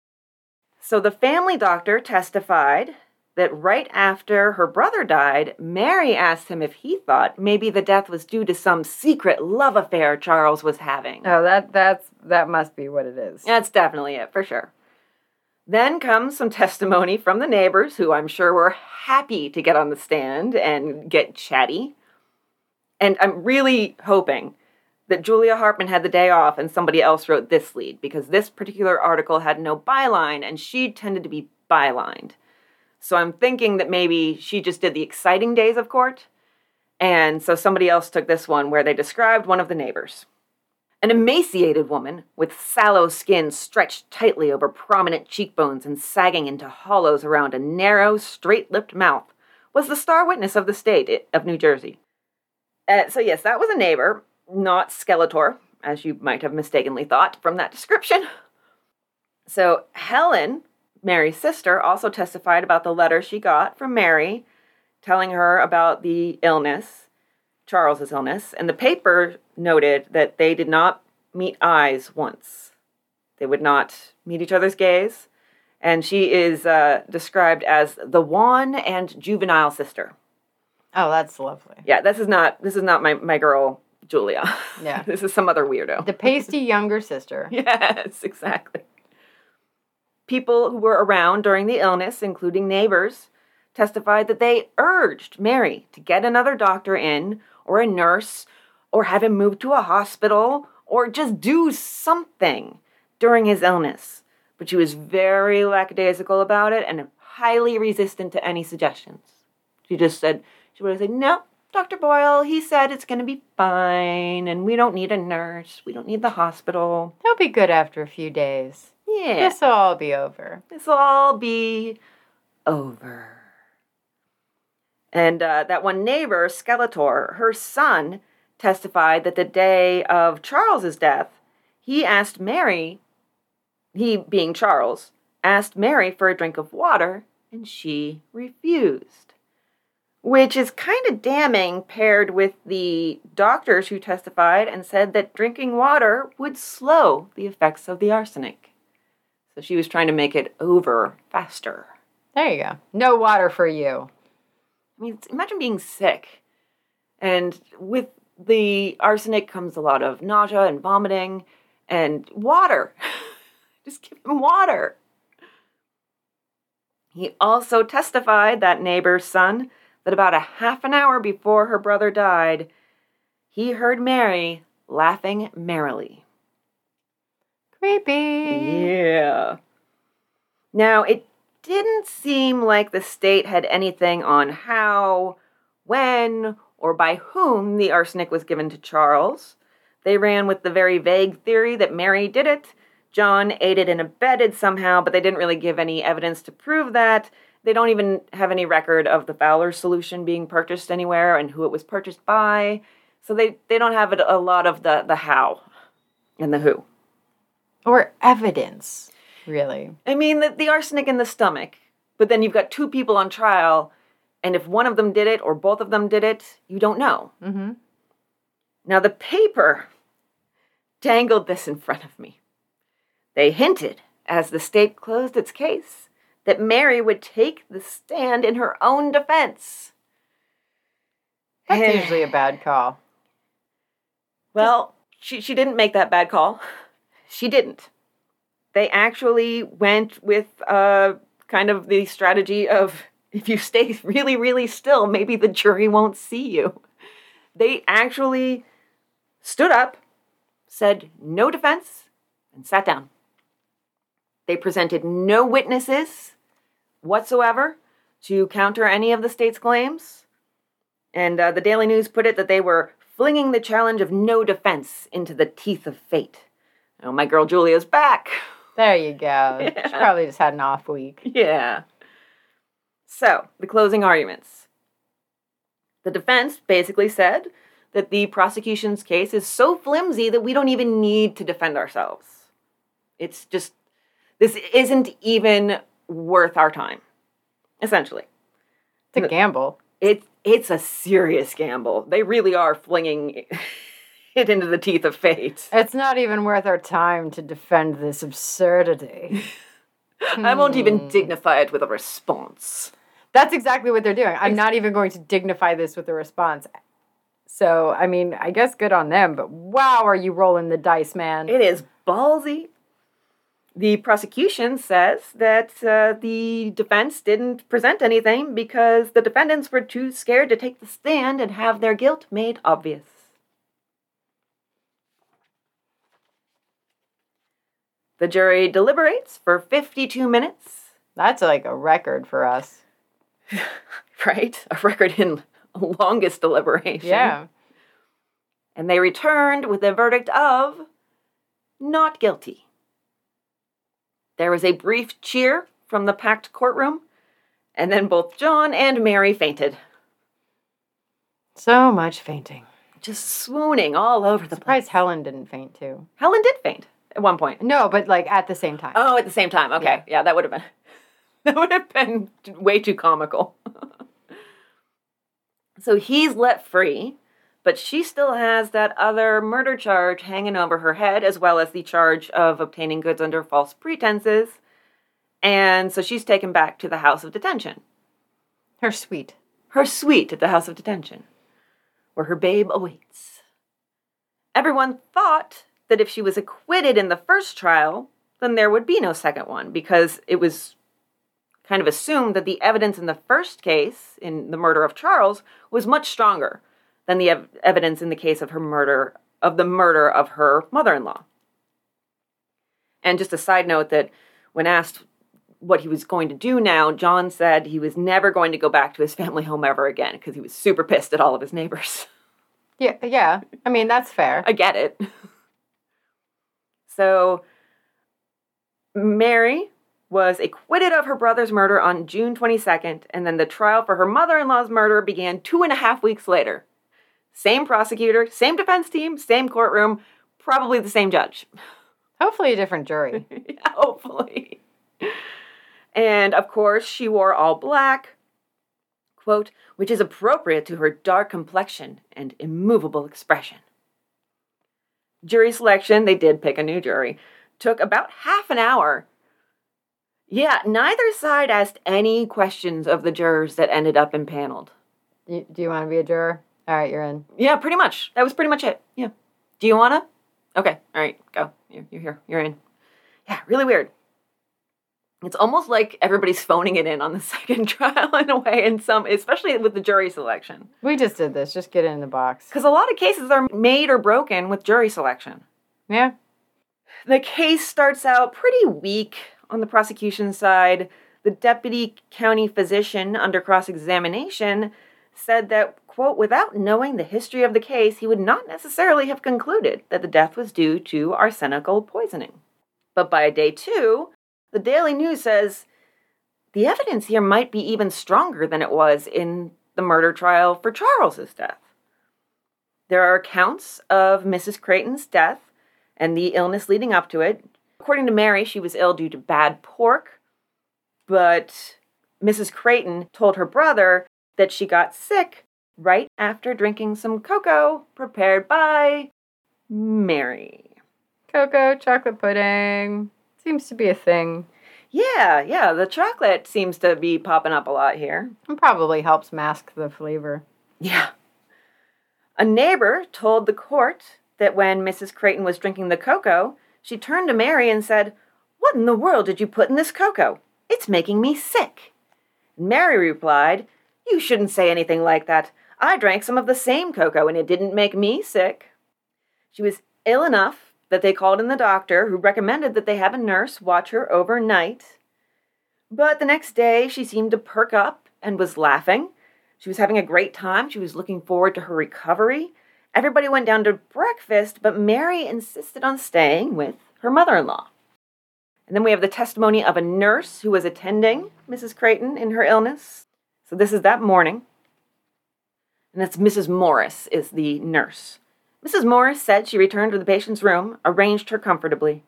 So the family doctor testified that right after her brother died, Mary asked him if he thought maybe the death was due to some secret love affair Charles was having. Oh, that that's that must be what it is. That's definitely it, for sure. Then comes some testimony from the neighbors, who I'm sure were happy to get on the stand and get chatty. And I'm really hoping that Julia Harpman had the day off and somebody else wrote this lead, because this particular article had no byline and she tended to be bylined. So I'm thinking that maybe she just did the exciting days of court. And so somebody else took this one where they described one of the neighbors. An emaciated woman with sallow skin stretched tightly over prominent cheekbones and sagging into hollows around a narrow, straight lipped mouth was the star witness of the state of New Jersey. Uh, so, yes, that was a neighbor, not Skeletor, as you might have mistakenly thought from that description. So, Helen, Mary's sister, also testified about the letter she got from Mary telling her about the illness, Charles's illness, and the paper noted that they did not meet eyes once. They would not meet each other's gaze, and she is uh, described as the wan and juvenile sister. Oh, that's lovely. Yeah, this is not this is not my my girl Julia. Yeah. this is some other weirdo. The pasty younger sister. Yes, exactly. People who were around during the illness, including neighbors, testified that they urged Mary to get another doctor in, or a nurse, or have him moved to a hospital, or just do something during his illness. But she was very lackadaisical about it and highly resistant to any suggestions. She just said, she would have said, No, Dr. Boyle, he said it's going to be fine, and we don't need a nurse, we don't need the hospital. He'll be good after a few days. Yeah. This'll all be over. This'll all be over. And uh, that one neighbor, Skeletor, her son, testified that the day of Charles's death, he asked Mary, he being Charles, asked Mary for a drink of water, and she refused. Which is kind of damning paired with the doctors who testified and said that drinking water would slow the effects of the arsenic. So she was trying to make it over faster. There you go. No water for you. I mean, imagine being sick. And with the arsenic comes a lot of nausea and vomiting and water. Just give him water. He also testified, that neighbor's son, that about a half an hour before her brother died, he heard Mary laughing merrily. Creepy. Yeah. Now, it didn't seem like the state had anything on how, when, or by whom the arsenic was given to Charles. They ran with the very vague theory that Mary did it. John aided and abetted somehow, but they didn't really give any evidence to prove that. They don't even have any record of the Fowler solution being purchased anywhere and who it was purchased by. So they, they don't have a lot of the, the how and the who. Or evidence, really. I mean, the, the arsenic in the stomach, but then you've got two people on trial, and if one of them did it or both of them did it, you don't know. Mm-hmm. Now, the paper dangled this in front of me. They hinted, as the state closed its case, that Mary would take the stand in her own defense. That's usually a bad call. Well, she, she didn't make that bad call. She didn't. They actually went with uh, kind of the strategy of if you stay really, really still, maybe the jury won't see you. They actually stood up, said no defense, and sat down. They presented no witnesses whatsoever to counter any of the state's claims. And uh, the Daily News put it that they were flinging the challenge of no defense into the teeth of fate. Oh, my girl Julia's back. There you go. Yeah. She probably just had an off week. Yeah. So, the closing arguments. The defense basically said that the prosecution's case is so flimsy that we don't even need to defend ourselves. It's just, this isn't even worth our time, essentially. It's a gamble. It, it's a serious gamble. They really are flinging it into the teeth of fate. It's not even worth our time to defend this absurdity. I won't even dignify it with a response. That's exactly what they're doing. I'm not even going to dignify this with a response. So, I mean, I guess good on them, but wow, are you rolling the dice, man? It is ballsy. The prosecution says that uh, the defense didn't present anything because the defendants were too scared to take the stand and have their guilt made obvious. The jury deliberates for 52 minutes, That's like a record for us. right? A record in longest deliberation. Yeah. And they returned with a verdict of not guilty. There was a brief cheer from the packed courtroom, and then both John and Mary fainted, So much fainting. just swooning all over the Surprised place. Helen didn't faint too. Helen did faint at one point. No, but like at the same time. Oh, at the same time. Okay. Yeah, that would have been that would have been way too comical. so he's let free, but she still has that other murder charge hanging over her head as well as the charge of obtaining goods under false pretenses. And so she's taken back to the house of detention. Her suite. Her suite at the house of detention, where her babe awaits. Everyone thought that if she was acquitted in the first trial, then there would be no second one because it was kind of assumed that the evidence in the first case, in the murder of Charles, was much stronger than the ev- evidence in the case of her murder of the murder of her mother-in-law. And just a side note that when asked what he was going to do now, John said he was never going to go back to his family home ever again because he was super pissed at all of his neighbors. Yeah, yeah. I mean, that's fair. I get it. So, Mary was acquitted of her brother's murder on June 22nd, and then the trial for her mother in law's murder began two and a half weeks later. Same prosecutor, same defense team, same courtroom, probably the same judge. Hopefully, a different jury. yeah, Hopefully. And of course, she wore all black, quote, which is appropriate to her dark complexion and immovable expression. Jury selection, they did pick a new jury, took about half an hour. Yeah, neither side asked any questions of the jurors that ended up impaneled. Do do you want to be a juror? All right, you're in. Yeah, pretty much. That was pretty much it. Yeah. Do you wanna? Okay. All right. Go. You're, you're here. You're in. Yeah. Really weird. It's almost like everybody's phoning it in on the second trial in a way, in some, especially with the jury selection, We just did this. Just get it in the box. because a lot of cases are made or broken with jury selection. Yeah. The case starts out pretty weak on the prosecution side. The deputy county physician, under cross examination, said that, quote, without knowing the history of the case, he would not necessarily have concluded that the death was due to arsenical poisoning. But by day two, the Daily News says the evidence here might be even stronger than it was in the murder trial for Charles's death. There are accounts of Mrs. Creighton's death and the illness leading up to it. According to Mary, she was ill due to bad pork, but Mrs. Creighton told her brother that she got sick right after drinking some cocoa prepared by Mary. Cocoa, chocolate pudding. Seems to be a thing. Yeah, yeah, the chocolate seems to be popping up a lot here. It probably helps mask the flavor. Yeah. A neighbor told the court that when Mrs. Creighton was drinking the cocoa, she turned to Mary and said, What in the world did you put in this cocoa? It's making me sick. Mary replied, You shouldn't say anything like that. I drank some of the same cocoa and it didn't make me sick. She was ill enough that they called in the doctor, who recommended that they have a nurse watch her overnight. But the next day, she seemed to perk up and was laughing. She was having a great time. She was looking forward to her recovery. Everybody went down to breakfast, but Mary insisted on staying with her mother in law. And then we have the testimony of a nurse who was attending Mrs. Creighton in her illness. So this is that morning. And that's Mrs. Morris is the nurse. Mrs. Morris said she returned to the patient's room, arranged her comfortably.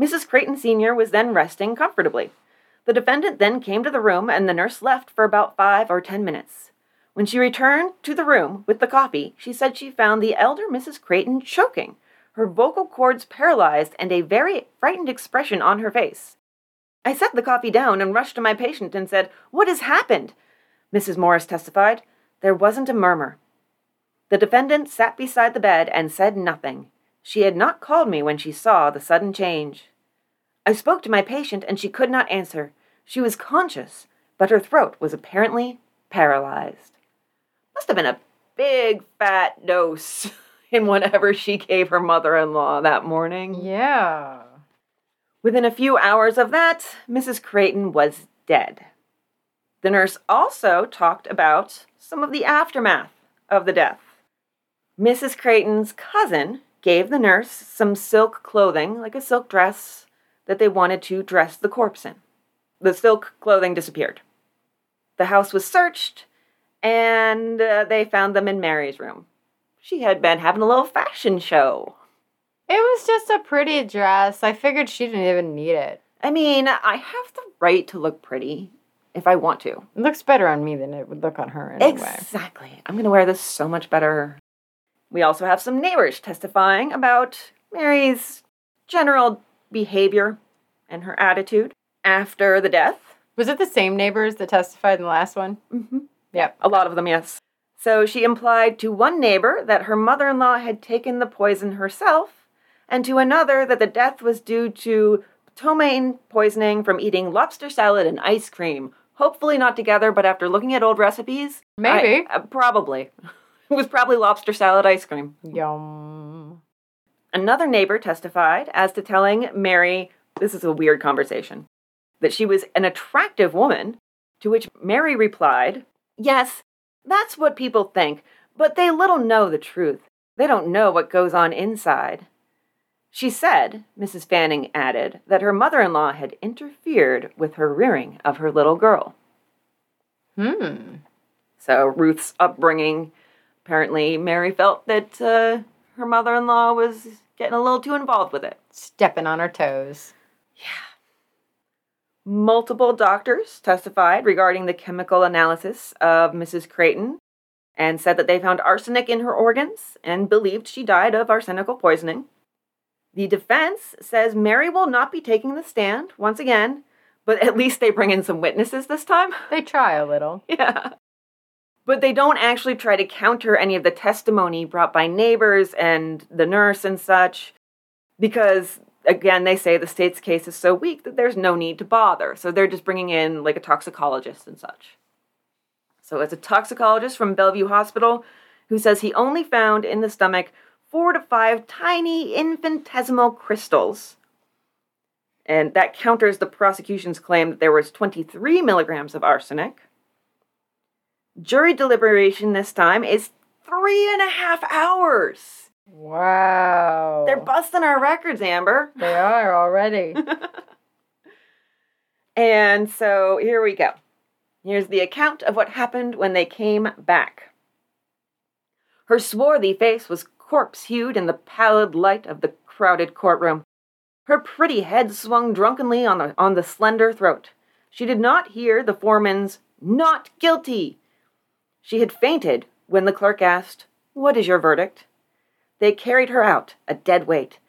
Mrs. Creighton Sr. was then resting comfortably. The defendant then came to the room, and the nurse left for about five or ten minutes. When she returned to the room with the coffee, she said she found the elder Mrs. Creighton choking, her vocal cords paralyzed, and a very frightened expression on her face. I set the coffee down and rushed to my patient and said, What has happened? Mrs. Morris testified. There wasn't a murmur. The defendant sat beside the bed and said nothing. She had not called me when she saw the sudden change. I spoke to my patient and she could not answer. She was conscious, but her throat was apparently paralyzed. Must have been a big fat dose in whatever she gave her mother in law that morning. Yeah. Within a few hours of that, Mrs. Creighton was dead. The nurse also talked about some of the aftermath of the death. Mrs. Creighton's cousin gave the nurse some silk clothing, like a silk dress, that they wanted to dress the corpse in. The silk clothing disappeared. The house was searched, and uh, they found them in Mary's room. She had been having a little fashion show. It was just a pretty dress. I figured she didn't even need it. I mean, I have the right to look pretty if I want to. It looks better on me than it would look on her anyway. Exactly. I'm going to wear this so much better. We also have some neighbors testifying about Mary's general behavior and her attitude after the death. Was it the same neighbors that testified in the last one? Mm-hmm. Yep. A lot of them, yes. So she implied to one neighbor that her mother in law had taken the poison herself, and to another that the death was due to ptomaine poisoning from eating lobster salad and ice cream. Hopefully not together, but after looking at old recipes, Maybe. I- uh, probably. It was probably lobster salad ice cream. Yum. Another neighbor testified as to telling Mary, this is a weird conversation, that she was an attractive woman, to which Mary replied, Yes, that's what people think, but they little know the truth. They don't know what goes on inside. She said, Mrs. Fanning added, that her mother in law had interfered with her rearing of her little girl. Hmm. So, Ruth's upbringing, apparently, Mary felt that uh, her mother in law was getting a little too involved with it. Stepping on her toes. Yeah. Multiple doctors testified regarding the chemical analysis of Mrs. Creighton and said that they found arsenic in her organs and believed she died of arsenical poisoning. The defense says Mary will not be taking the stand once again, but at least they bring in some witnesses this time. They try a little. Yeah. But they don't actually try to counter any of the testimony brought by neighbors and the nurse and such, because, again, they say the state's case is so weak that there's no need to bother. So they're just bringing in, like, a toxicologist and such. So it's a toxicologist from Bellevue Hospital who says he only found in the stomach four to five tiny infinitesimal crystals. And that counters the prosecution's claim that there was 23 milligrams of arsenic. Jury deliberation this time is three and a half hours. Wow. They're busting our records, Amber. They are already. And so here we go. Here's the account of what happened when they came back. Her swarthy face was corpse hued in the pallid light of the crowded courtroom. Her pretty head swung drunkenly on the, on the slender throat. She did not hear the foreman's not guilty. She had fainted when the clerk asked, What is your verdict? They carried her out, a dead weight.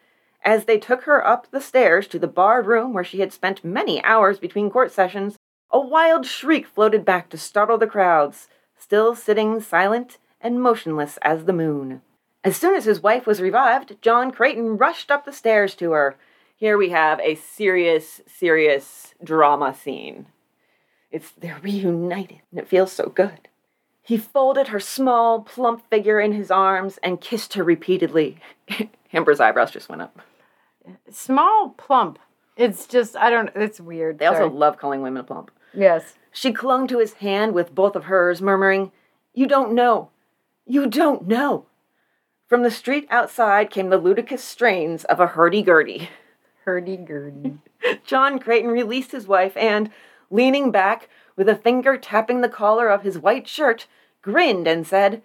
As they took her up the stairs to the barred room where she had spent many hours between court sessions, a wild shriek floated back to startle the crowds, still sitting silent and motionless as the moon. As soon as his wife was revived, John Creighton rushed up the stairs to her. Here we have a serious, serious drama scene. It's they're reunited, and it feels so good. He folded her small, plump figure in his arms and kissed her repeatedly. Amber's eyebrows just went up. Small, plump. It's just, I don't, it's weird. They also love calling women plump. Yes. She clung to his hand with both of hers, murmuring, You don't know. You don't know. From the street outside came the ludicrous strains of a hurdy-gurdy. Hurdy-gurdy. John Creighton released his wife and, leaning back, with a finger tapping the collar of his white shirt, grinned and said,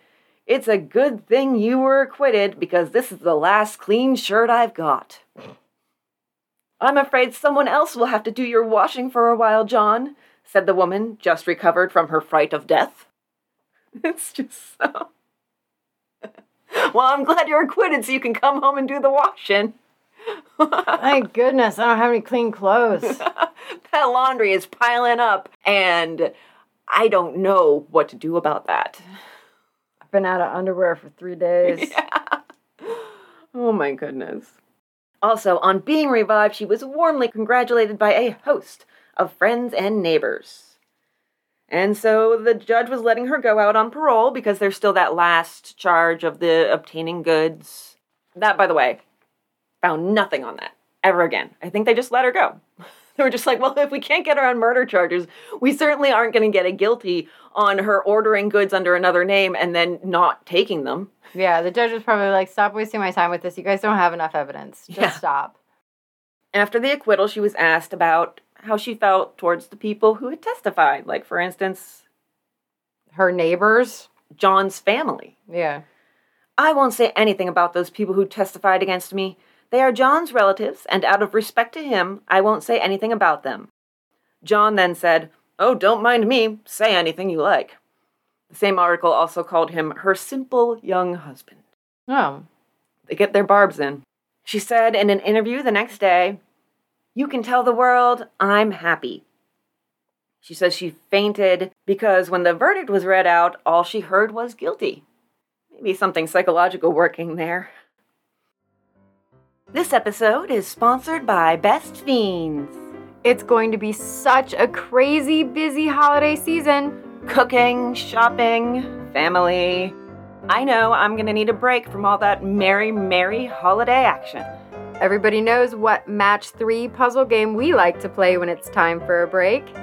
It's a good thing you were acquitted because this is the last clean shirt I've got. I'm afraid someone else will have to do your washing for a while, John, said the woman, just recovered from her fright of death. It's just so. well, I'm glad you're acquitted so you can come home and do the washing. Thank goodness I don't have any clean clothes. that laundry is piling up, and I don't know what to do about that. I've been out of underwear for three days. Oh my goodness. Also, on being revived, she was warmly congratulated by a host of friends and neighbors. And so the judge was letting her go out on parole because there's still that last charge of the obtaining goods. That, by the way, found nothing on that ever again. I think they just let her go. They were just like, well, if we can't get her on murder charges, we certainly aren't going to get a guilty on her ordering goods under another name and then not taking them. Yeah, the judge was probably like, stop wasting my time with this. You guys don't have enough evidence. Just Yeah. stop. After the acquittal, she was asked about how she felt towards the people who had testified, like, for instance, Her neighbors. John's family. Yeah. I won't say anything about those people who testified against me. They are John's relatives, and out of respect to him, I won't say anything about them. John then said, Oh, don't mind me. Say anything you like. The same article also called him her simple young husband. Oh. They get their barbs in. She said in an interview the next day, You can tell the world I'm happy. She says she fainted because when the verdict was read out, all she heard was guilty. Maybe something psychological working there. This episode is sponsored by Best Fiends. It's going to be such a crazy busy holiday season. Cooking, shopping, family. I know I'm gonna need a break from all that merry, merry holiday action. Everybody knows what match three puzzle game we like to play when it's time for a break.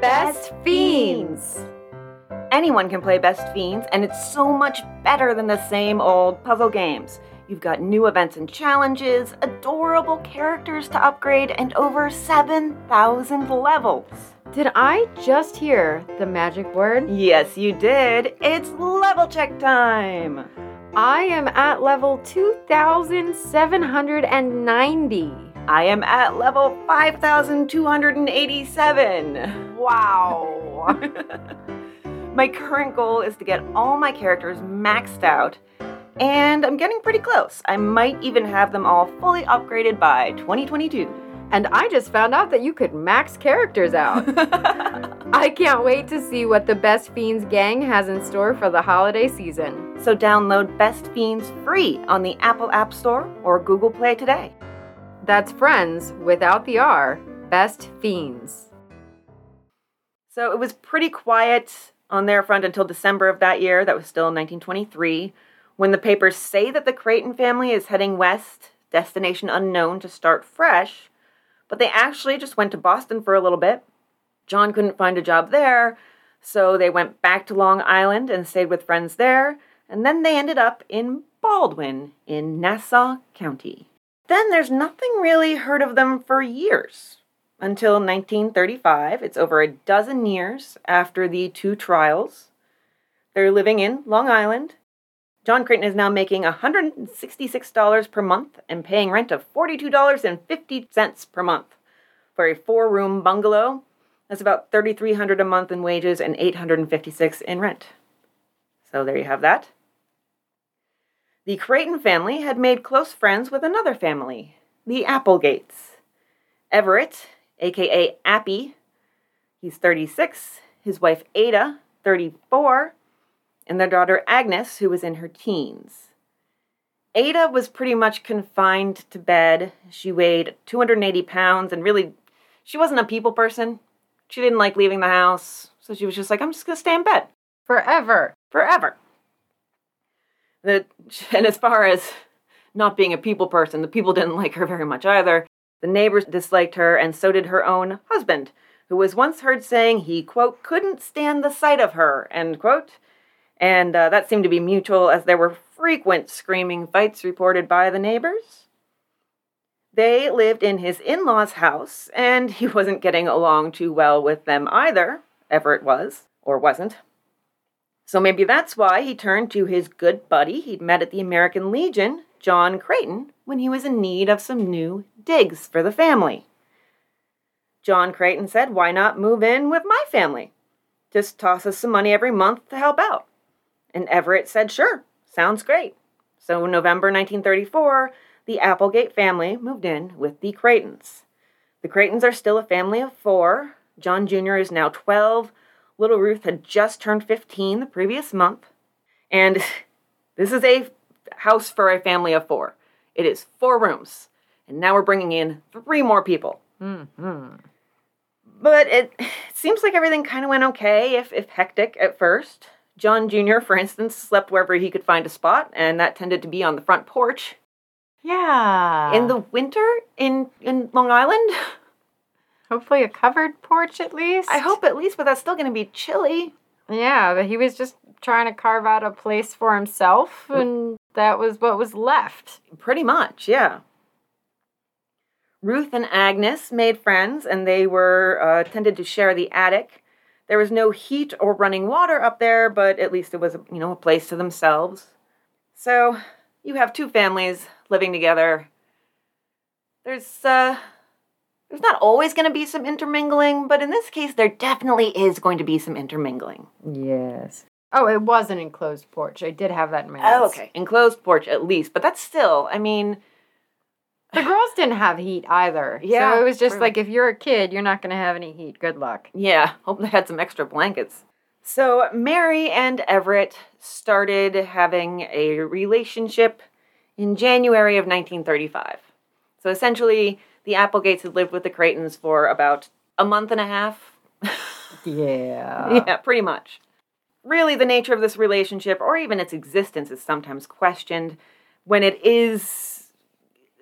Best Fiends! Anyone can play Best Fiends, and it's so much better than the same old puzzle games. You've got new events and challenges, adorable characters to upgrade, and over 7,000 levels. Did I just hear the magic word? Yes, you did. It's level check time. I am at level 2790. I am at level 5,287. Wow. My current goal is to get all my characters maxed out, and I'm getting pretty close. I might even have them all fully upgraded by 2022. and I just found out that you could max characters out. I can't wait to see what the Best Fiends gang has in store for the holiday season. so download Best Fiends free on the Apple App Store or Google Play today. That's Friends without the R, Best Fiends. So it was pretty quiet on their front until December of that year. That was still 1923, when the papers say that the Creighton family is heading west, destination unknown, to start fresh. But they actually just went to Boston for a little bit. John couldn't find a job there, So they went back to Long Island and stayed with friends there, and then they ended up in Baldwin in Nassau County. Then there's nothing really heard of them for years. Until 1935, it's over a dozen years after the two trials. They're living in Long Island. John Creighton is now making $166 per month and paying rent of $42.50 per month for a four room bungalow. That's about $3,300 a month in wages and $856 in rent. So there you have that. The Creighton family had made close friends with another family, the Applegates. Everett, aka Appy, he's 36, his wife Ada, 34, and their daughter Agnes, who was in her teens. Ada was pretty much confined to bed. She weighed 280 pounds and really, she wasn't a people person. She didn't like leaving the house, so she was just like, I'm just gonna stay in bed Forever. forever. The, and as far as not being a people person, the people didn't like her very much either. The neighbors disliked her, and so did her own husband, who was once heard saying he, quote, couldn't stand the sight of her, end quote. And uh, that seemed to be mutual, as there were frequent screaming fights reported by the neighbors. They lived in his in law's house, and he wasn't getting along too well with them either, Everett was, or wasn't. So maybe that's why he turned to his good buddy he'd met at the American Legion, John Creighton, when he was in need of some new digs for the family. John Creighton said, Why not move in with my family? Just toss us some money every month to help out. And Everett said, Sure, sounds great. So in November 1934, the Applegate family moved in with the Creightons. The Creightons are still a family of four. John Jr. is now 12. Little Ruth had just turned 15 the previous month. And this is a house for a family of four. It is four rooms. And now we're bringing in three more people. Mm-hmm. But it, it seems like everything kind of went okay, if, if hectic at first. John Jr., for instance, slept wherever he could find a spot, and that tended to be on the front porch. Yeah. In the winter in, in Long Island, Hopefully a covered porch at least. I hope at least, but that's still going to be chilly. Yeah, but he was just trying to carve out a place for himself, and that was what was left. Pretty much, yeah. Ruth and Agnes made friends, and they were uh, tended to share the attic. There was no heat or running water up there, but at least it was, you know, a place to themselves. So you have two families living together. There's uh, there's not always going to be some intermingling, but in this case, there definitely is going to be some intermingling. Yes. Oh, it was an enclosed porch. I did have that in my Oh, okay, enclosed porch at least, but that's still, I mean, The girls didn't have heat either. Yeah, So it was just like if you're a kid, you're not going to have any heat. Good luck. Yeah, hope they had some extra blankets. So Mary and Everett started having a relationship in January of 1935. So essentially, the Applegates had lived with the Creightons for about a month and a half. Yeah. yeah, pretty much. Really, the nature of this relationship, or even its existence, is sometimes questioned. When it is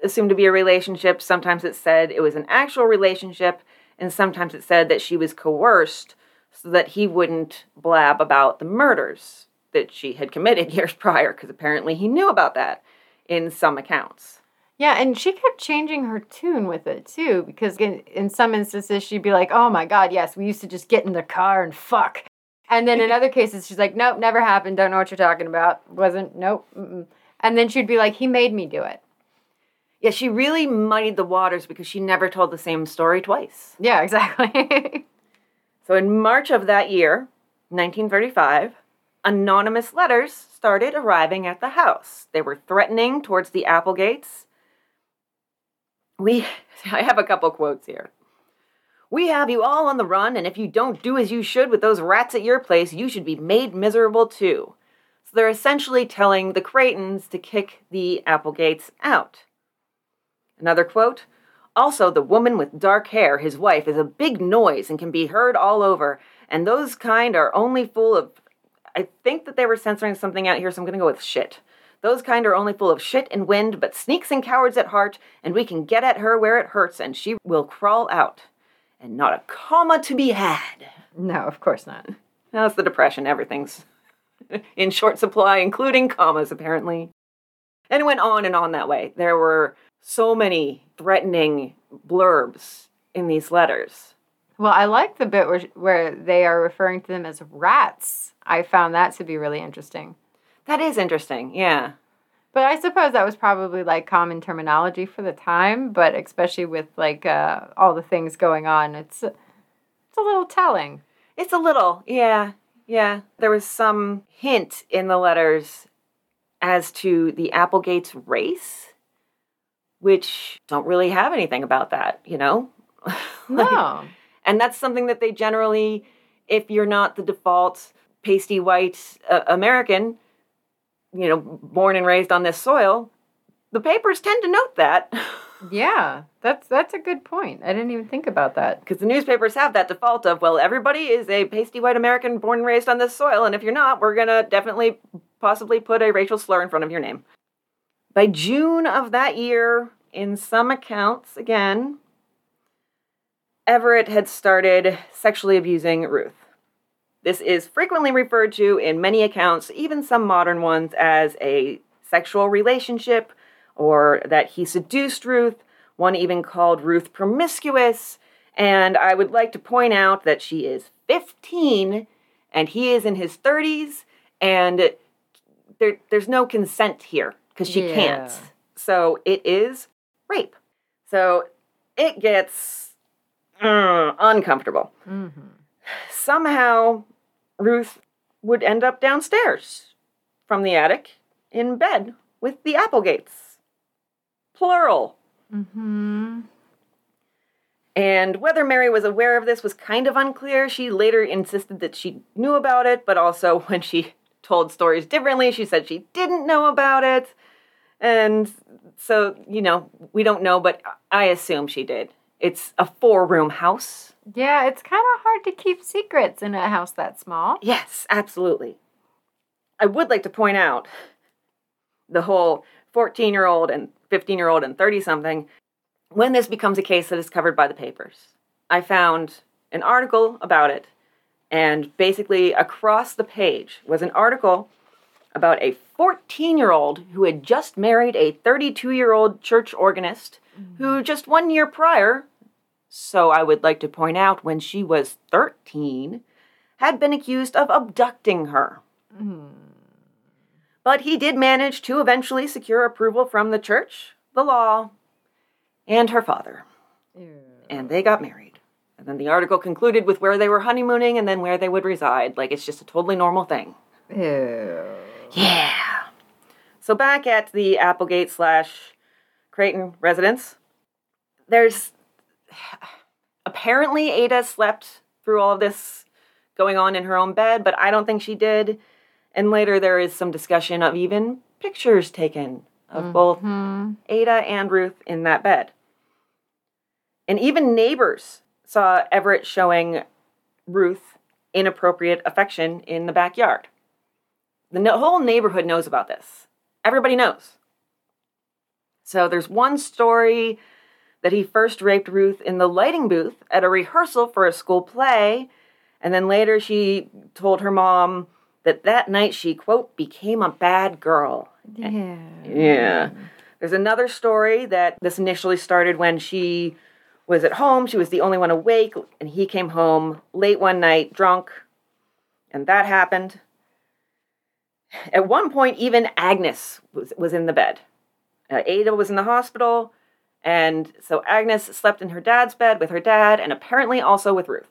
assumed to be a relationship, sometimes it said it was an actual relationship, and sometimes it said that she was coerced so that he wouldn't blab about the murders that she had committed years prior, because apparently he knew about that in some accounts. Yeah, and she kept changing her tune with it too, because in, in some instances she'd be like, "Oh my God, yes, we used to just get in the car and fuck," and then in other cases she's like, "Nope, never happened. Don't know what you're talking about. Wasn't. Nope." Mm-mm. And then she'd be like, "He made me do it." Yeah, she really muddied the waters because she never told the same story twice. Yeah, exactly. So in March of that year, 1935, anonymous letters started arriving at the house. They were threatening towards the Applegates. We I have a couple quotes here. We have you all on the run, and if you don't do as you should with those rats at your place, you should be made miserable too. So they're essentially telling the Creightons to kick the Applegates out. Another quote Also, the woman with dark hair, his wife, is a big noise and can be heard all over, and those kind are only full of. I think that they were censoring something out here, so I'm gonna go with shit. Those kind are only full of shit and wind, but sneaks and cowards at heart, and we can get at her where it hurts, and she will crawl out. And not a comma to be had. no, of course not. Now it's the Depression. Everything's in short supply, including commas, apparently. And it went on and on that way. There were so many threatening blurbs in these letters. Well, I like the bit where, where they are referring to them as rats. I found that to be really interesting. That is interesting, yeah. But I suppose that was probably like common terminology for the time, but especially with like uh, all the things going on, it's it's a little telling. It's a little, yeah, yeah. There was some hint in the letters as to the Applegate's race, which don't really have anything about that, you know? No. and that's something that they generally, if you're not the default pasty white uh, American, you know, born and raised on this soil, the papers tend to note that. yeah, that's that's a good point. I didn't even think about that. Because the newspapers have that default of, well, everybody is a pasty white American born and raised on this soil, and if you're not, we're gonna definitely possibly put a racial slur in front of your name. By June of that year, in some accounts, again, Everett had started sexually abusing Ruth. This is frequently referred to in many accounts, even some modern ones, as a sexual relationship or that he seduced Ruth. One even called Ruth promiscuous. And I would like to point out that she is 15 and he is in his 30s, and there, there's no consent here because she Yeah. can't. So it is rape. So it gets uh, uncomfortable. Mm-hmm. Somehow, Ruth would end up downstairs from the attic in bed with the Applegates. Plural. Mm-hmm. And whether Mary was aware of this was kind of unclear. She later insisted that she knew about it, but also when she told stories differently, she said she didn't know about it. And so, you know, we don't know, but I assume she did. It's a four room house. Yeah, it's kind of hard to keep secrets in a house that small. Yes, absolutely. I would like to point out the whole 14 year old and 15 year old and 30 something when this becomes a case that is covered by the papers. I found an article about it, and basically across the page was an article about a 14 year old who had just married a 32 year old church organist who mm-hmm. just one year prior, so I would like to point out when she was 13, had been accused of abducting her. Mm-hmm. But he did manage to eventually secure approval from the church, the law, and her father. And they got married. And then the article concluded with where they were honeymooning and then where they would reside. Like it's just a totally normal thing. Ew. Yeah. So back at the Applegate slash Creighton residence, there's apparently Ada slept through all of this going on in her own bed, but I don't think she did. And later there is some discussion of even pictures taken of both Hmm. Ada and Ruth in that bed. And even neighbors saw Everett showing Ruth inappropriate affection in the backyard. The whole neighborhood knows about this. Everybody knows. So there's one story that he first raped Ruth in the lighting booth at a rehearsal for a school play, and then later she told her mom that that night she, quote, became a bad girl. Yeah. Yeah. There's another story that this initially started when she was at home. She was the only one awake, and he came home late one night, drunk, and that happened. At one point, even Agnes was, was in the bed. Uh, Ada was in the hospital, and so Agnes slept in her dad's bed with her dad, and apparently also with Ruth.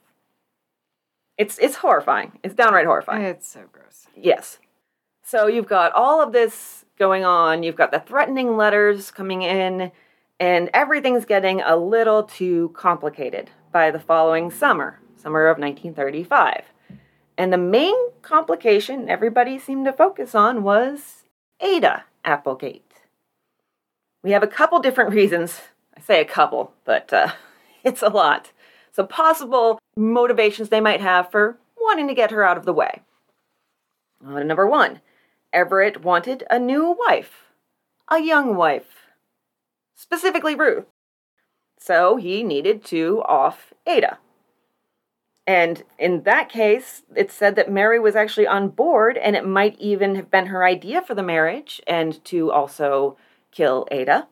It's it's horrifying. It's downright horrifying. It's so gross. Yes. So you've got all of this going on. You've got the threatening letters coming in, and everything's getting a little too complicated by the following summer, summer of 1935. And the main complication everybody seemed to focus on was Ada Applegate. We have a couple different reasons. I say a couple, but uh, it's a lot. So, possible motivations they might have for wanting to get her out of the way. Uh, number one, Everett wanted a new wife, a young wife, specifically Ruth. So he needed to off Ada. And in that case, it said that Mary was actually on board and it might even have been her idea for the marriage and to also kill Ada.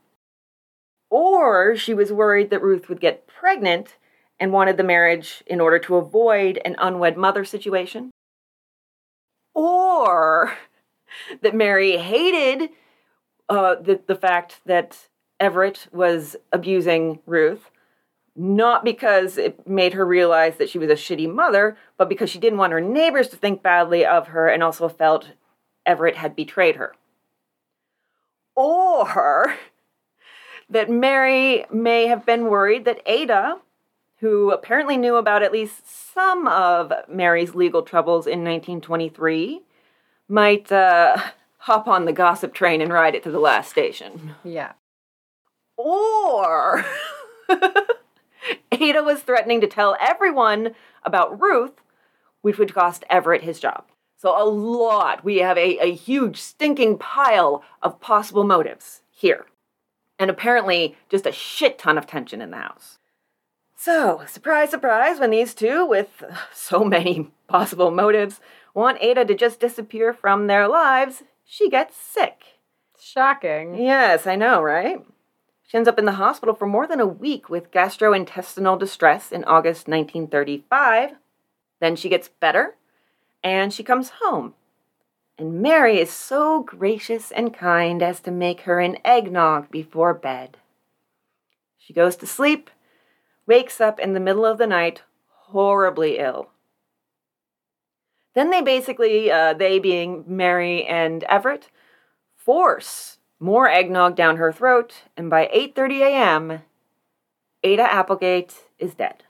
Or she was worried that Ruth would get pregnant and wanted the marriage in order to avoid an unwed mother situation. Or that Mary hated uh, the, the fact that Everett was abusing Ruth, not because it made her realize that she was a shitty mother, but because she didn't want her neighbors to think badly of her and also felt Everett had betrayed her. Or that Mary may have been worried that Ada, who apparently knew about at least some of Mary's legal troubles in 1923, might uh, hop on the gossip train and ride it to the last station. Yeah. Or Ada was threatening to tell everyone about Ruth, which would cost Everett his job. So, a lot. We have a, a huge stinking pile of possible motives here. And apparently, just a shit ton of tension in the house. So, surprise, surprise, when these two, with so many possible motives, want Ada to just disappear from their lives, she gets sick. Shocking. Yes, I know, right? She ends up in the hospital for more than a week with gastrointestinal distress in August 1935. Then she gets better and she comes home. And Mary is so gracious and kind as to make her an eggnog before bed. She goes to sleep, wakes up in the middle of the night, horribly ill. Then they basically, uh, they being Mary and Everett, force more eggnog down her throat, and by 8:30 a.m., Ada Applegate is dead.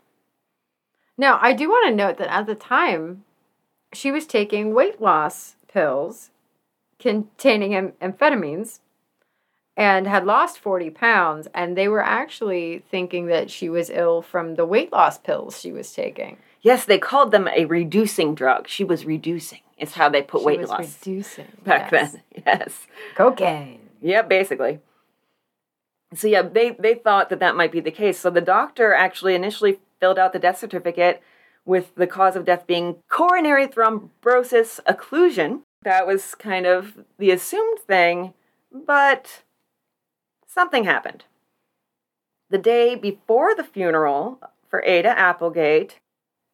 Now, I do want to note that at the time, she was taking weight loss pills containing am- amphetamines and had lost 40 pounds, and they were actually thinking that she was ill from the weight loss pills she was taking. Yes, they called them a reducing drug. She was reducing. Is how they put She weight was loss reducing back yes. then. Yes. Cocaine. Yeah, basically. So yeah, they they thought that that might be the case. So the doctor actually initially filled out the death certificate with the cause of death being coronary thrombosis occlusion. That was kind of the assumed thing, but something happened. The day before the funeral for Ada Applegate,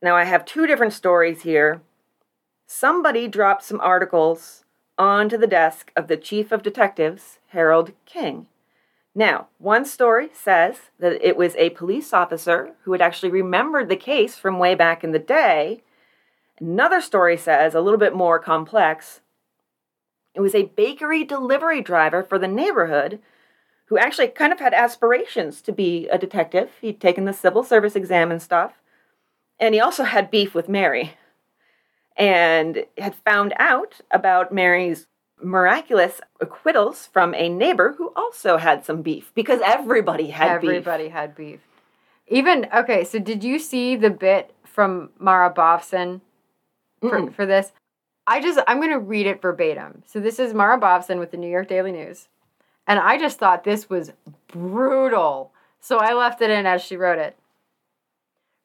now I have two different stories here. Somebody dropped some articles onto the desk of the chief of detectives, Harold King. Now, one story says that it was a police officer who had actually remembered the case from way back in the day. Another story says, a little bit more complex, it was a bakery delivery driver for the neighborhood who actually kind of had aspirations to be a detective. He'd taken the civil service exam and stuff. And he also had beef with Mary and had found out about Mary's miraculous acquittals from a neighbor who also had some beef because everybody had Everybody had beef. Even okay, so did you see the bit from Mara Bovsun for, for this? I just I'm gonna read it verbatim. So this is Mara Bovsun with the New York Daily News. And I just thought this was brutal. So I left it in as she wrote it.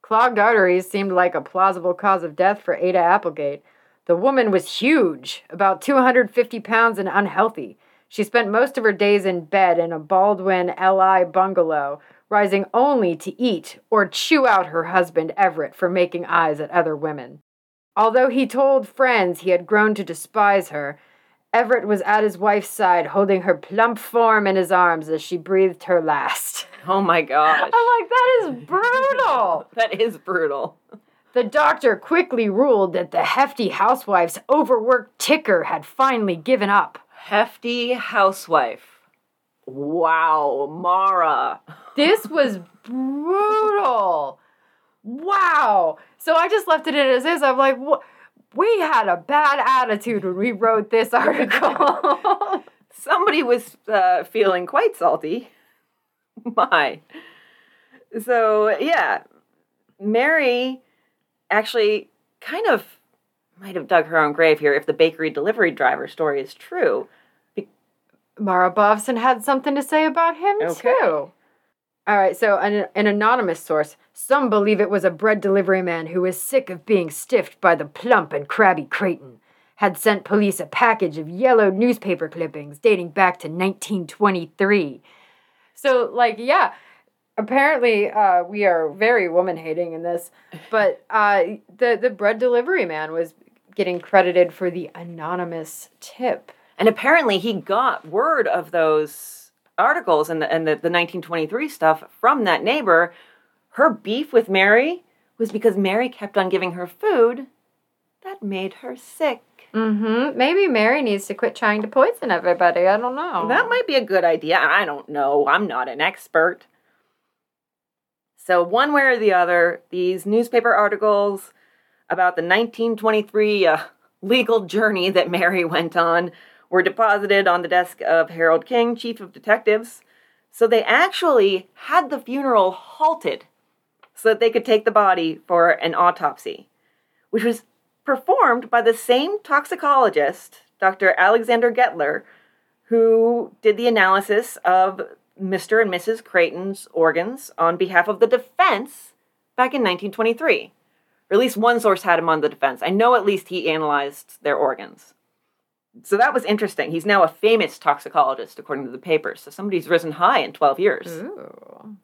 Clogged arteries seemed like a plausible cause of death for Ada Applegate. The woman was huge, about 250 pounds and unhealthy. She spent most of her days in bed in a Baldwin LI bungalow, rising only to eat or chew out her husband Everett for making eyes at other women. Although he told friends he had grown to despise her, Everett was at his wife's side, holding her plump form in his arms as she breathed her last. Oh my gosh. I'm like, that is brutal. That is brutal. The doctor quickly ruled that the hefty housewife's overworked ticker had finally given up. Hefty housewife. Wow, Mara. This was brutal. Wow. So I just left it in as is. I'm like, "Wha- we had a bad attitude when we wrote this article. Somebody was uh, feeling quite salty. My. So, yeah, Mary actually kind of might have dug her own grave here if the bakery delivery driver story is true. Mara Bovsun had something to say about him Okay. too. All right, so an, an anonymous source. Some believe it was a bread delivery man who was sick of being stiffed by the plump and crabby Creighton. Had sent police a package of yellowed newspaper clippings dating back to 1923. So, like, yeah, apparently uh, we are very woman hating in this, but uh, the the bread delivery man was getting credited for the anonymous tip. And apparently he got word of those articles and the, and the, the 1923 stuff from that neighbor. Her beef with Mary was because Mary kept on giving her food that made her sick. Mm-hmm. Maybe Mary needs to quit trying to poison everybody. I don't know. That might be a good idea. I don't know. I'm not an expert. So, one way or the other, these newspaper articles about the 1923 uh, legal journey that Mary went on were deposited on the desk of Harold King, chief of detectives. So, they actually had the funeral halted so that they could take the body for an autopsy, which was performed by the same toxicologist, Dr. Alexander Gettler, who did the analysis of Mr. and Mrs. Creighton's organs on behalf of the defense back in 1923. Or at least one source had him on the defense. I know at least he analyzed their organs. So that was interesting. He's now a famous toxicologist, according to the papers. So somebody's risen high in 12 years. Ooh.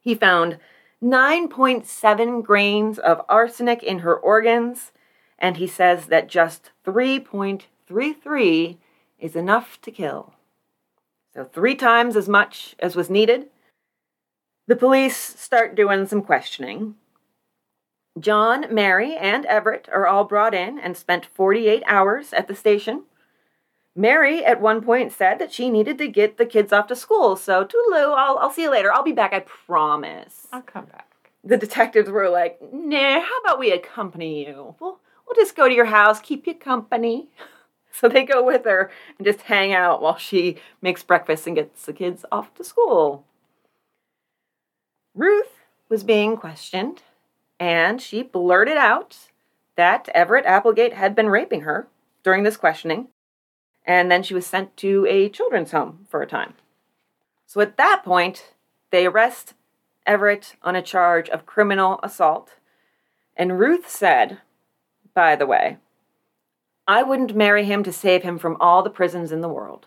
He found 9.7 grains of arsenic in her organs, and he says that just 3.33 is enough to kill so three times as much as was needed. The police start doing some questioning. John, Mary, and Everett are all brought in and spent 48 hours at the station. Mary, at one point, said that she needed to get the kids off to school, so toodaloo, I'll, I'll see you later. I'll be back, I promise. I'll come back. The detectives were like, nah, how about we accompany you? We'll, we'll just go to your house, keep you company. So they go with her and just hang out while she makes breakfast and gets the kids off to school. Ruth was being questioned, and she blurted out that Everett Applegate had been raping her during this questioning, and then she was sent to a children's home for a time. So at that point, they arrest Everett on a charge of criminal assault. And Ruth said, by the way, I wouldn't marry him to save him from all the prisons in the world.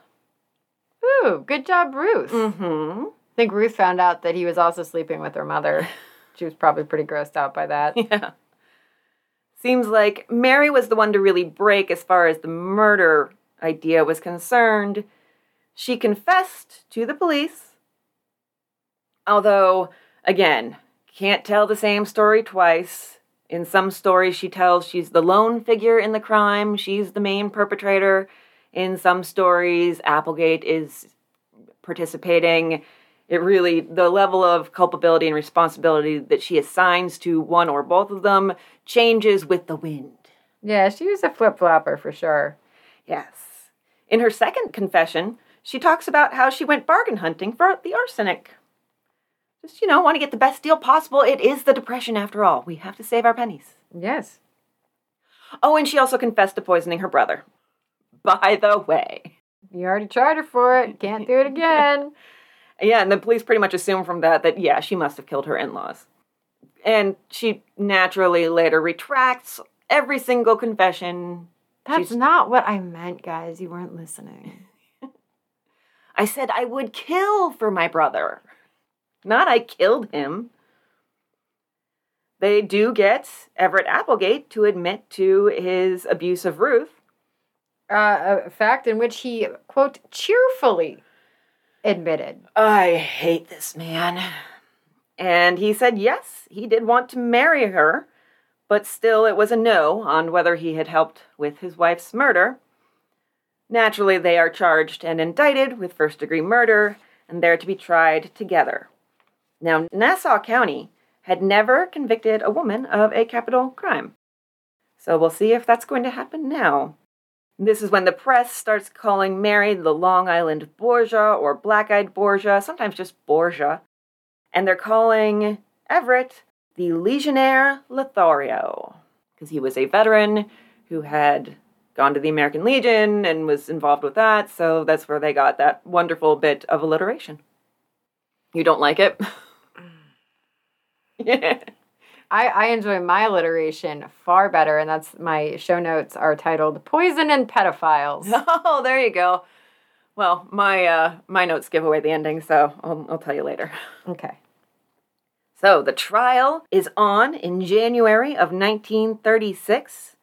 Ooh, good job, Ruth. Mm-hmm. I think Ruth found out that he was also sleeping with her mother. she was probably pretty grossed out by that. Yeah. Seems like Mary was the one to really break as far as the murder idea was concerned. She confessed to the police. Although, again, can't tell the same story twice. In some stories, she tells she's the lone figure in the crime, she's the main perpetrator. In some stories, Applegate is participating. It really, the level of culpability and responsibility that she assigns to one or both of them changes with the wind. Yeah, she was a flip flopper for sure. Yes. In her second confession, she talks about how she went bargain hunting for the arsenic just, you know, want to get the best deal possible. It is the Depression after all. We have to save our pennies. Yes. Oh, and she also confessed to poisoning her brother. By the way. You already tried her for it. Can't do it again. yeah, and the police pretty much assume from that that, yeah, she must have killed her in laws. And she naturally later retracts every single confession. That's She's... not what I meant, guys. You weren't listening. I said I would kill for my brother. Not I killed him. They do get Everett Applegate to admit to his abuse of Ruth. Uh, a fact in which he, quote, cheerfully admitted. I hate this man. And he said yes, he did want to marry her, but still it was a no on whether he had helped with his wife's murder. Naturally, they are charged and indicted with first degree murder, and they're to be tried together. Now, Nassau County had never convicted a woman of a capital crime. So we'll see if that's going to happen now. This is when the press starts calling Mary the Long Island Borgia or Black Eyed Borgia, sometimes just Borgia. And they're calling Everett the Legionnaire Lothario, because he was a veteran who had gone to the American Legion and was involved with that, so that's where they got that wonderful bit of alliteration. You don't like it? yeah. I, I enjoy my alliteration far better, and that's my show notes are titled Poison and Pedophiles. Oh, there you go. Well, my uh, my notes give away the ending, so I'll, I'll tell you later. Okay. So the trial is on in January of 1936,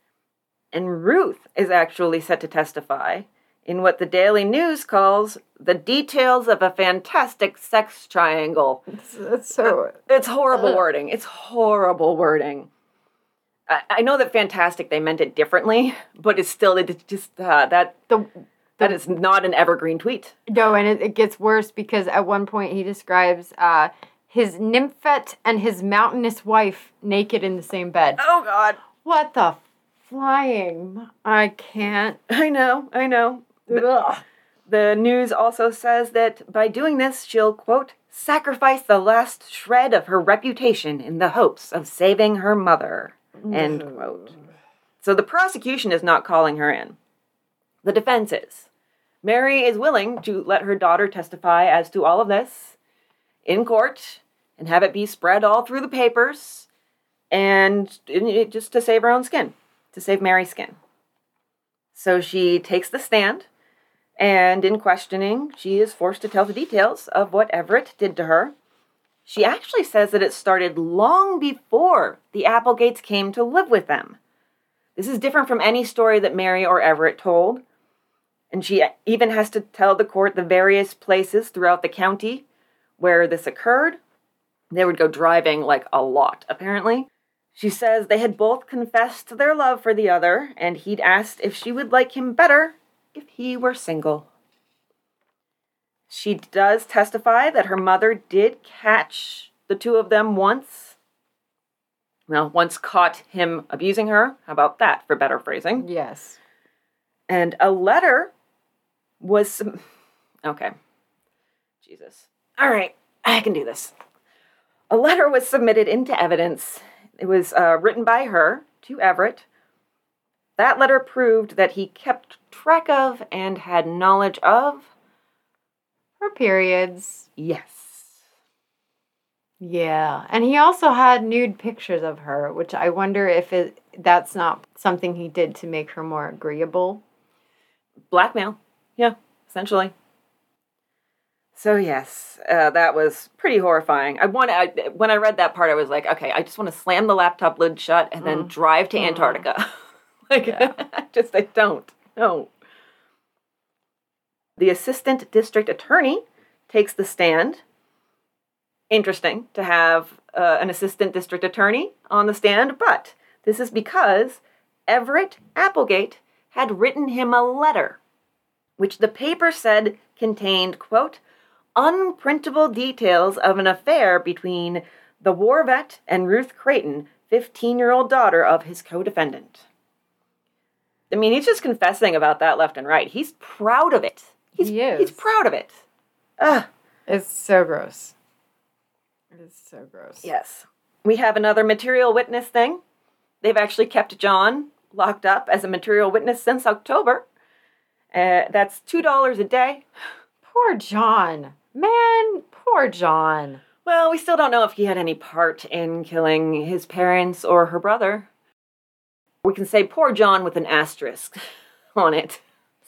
and Ruth is actually set to testify in what the Daily News calls the details of a fantastic sex triangle. It's, it's so. It's horrible wording. It's horrible wording. I, I know that fantastic they meant it differently, but it's still it just uh, that The, that is not an evergreen tweet. no, and it, it gets worse because at one point he describes uh, his nymphet and his mountainous wife naked in the same bed. Oh God, What the flying? I can't. I know, I know. Ugh. The news also says that by doing this, she'll, quote, sacrifice the last shred of her reputation in the hopes of saving her mother, end quote. So the prosecution is not calling her in. The defense is. Mary is willing to let her daughter testify as to all of this in court and have it be spread all through the papers and just to save her own skin, to save Mary's skin. So she takes the stand and in questioning, she is forced to tell the details of what Everett did to her. She actually says that it started long before the Applegates came to live with them. This is different from any story that Mary or Everett told. And she even has to tell the court the various places throughout the county where this occurred. They would go driving like a lot, apparently. She says they had both confessed their love for the other, and he'd asked if she would like him better if he were single. She does testify that her mother did catch the two of them once. Well, once caught him abusing her. How about that for better phrasing? Yes. And a letter was. Okay. Jesus. All right, I can do this. A letter was submitted into evidence. It was uh, written by her to Everett. That letter proved that he kept track of and had knowledge of. Her periods. Yes. Yeah. And he also had nude pictures of her, which I wonder if it that's not something he did to make her more agreeable. Blackmail. Yeah, essentially. So yes, uh, that was pretty horrifying. I want I, when I read that part, I was like, okay, I just want to slam the laptop lid shut and then drive to Antarctica. like, Yeah. just I don't. No. The assistant district attorney takes the stand. Interesting to have uh, an assistant district attorney on the stand, but this is because Everett Applegate had written him a letter, which the paper said contained, quote, unprintable details of an affair between the war vet and Ruth Creighton, 15 year old daughter of his co defendant. I mean, he's just confessing about that left and right. He's proud of it. He's, He is. He's proud of it. Ugh. It's so gross. It's so gross. Yes. We have another material witness thing. They've actually kept John locked up as a material witness since October. Uh, that's $2 a day. Poor John. Man, poor John. Well, we still don't know if he had any part in killing his parents or her brother. We can say poor John with an asterisk on it.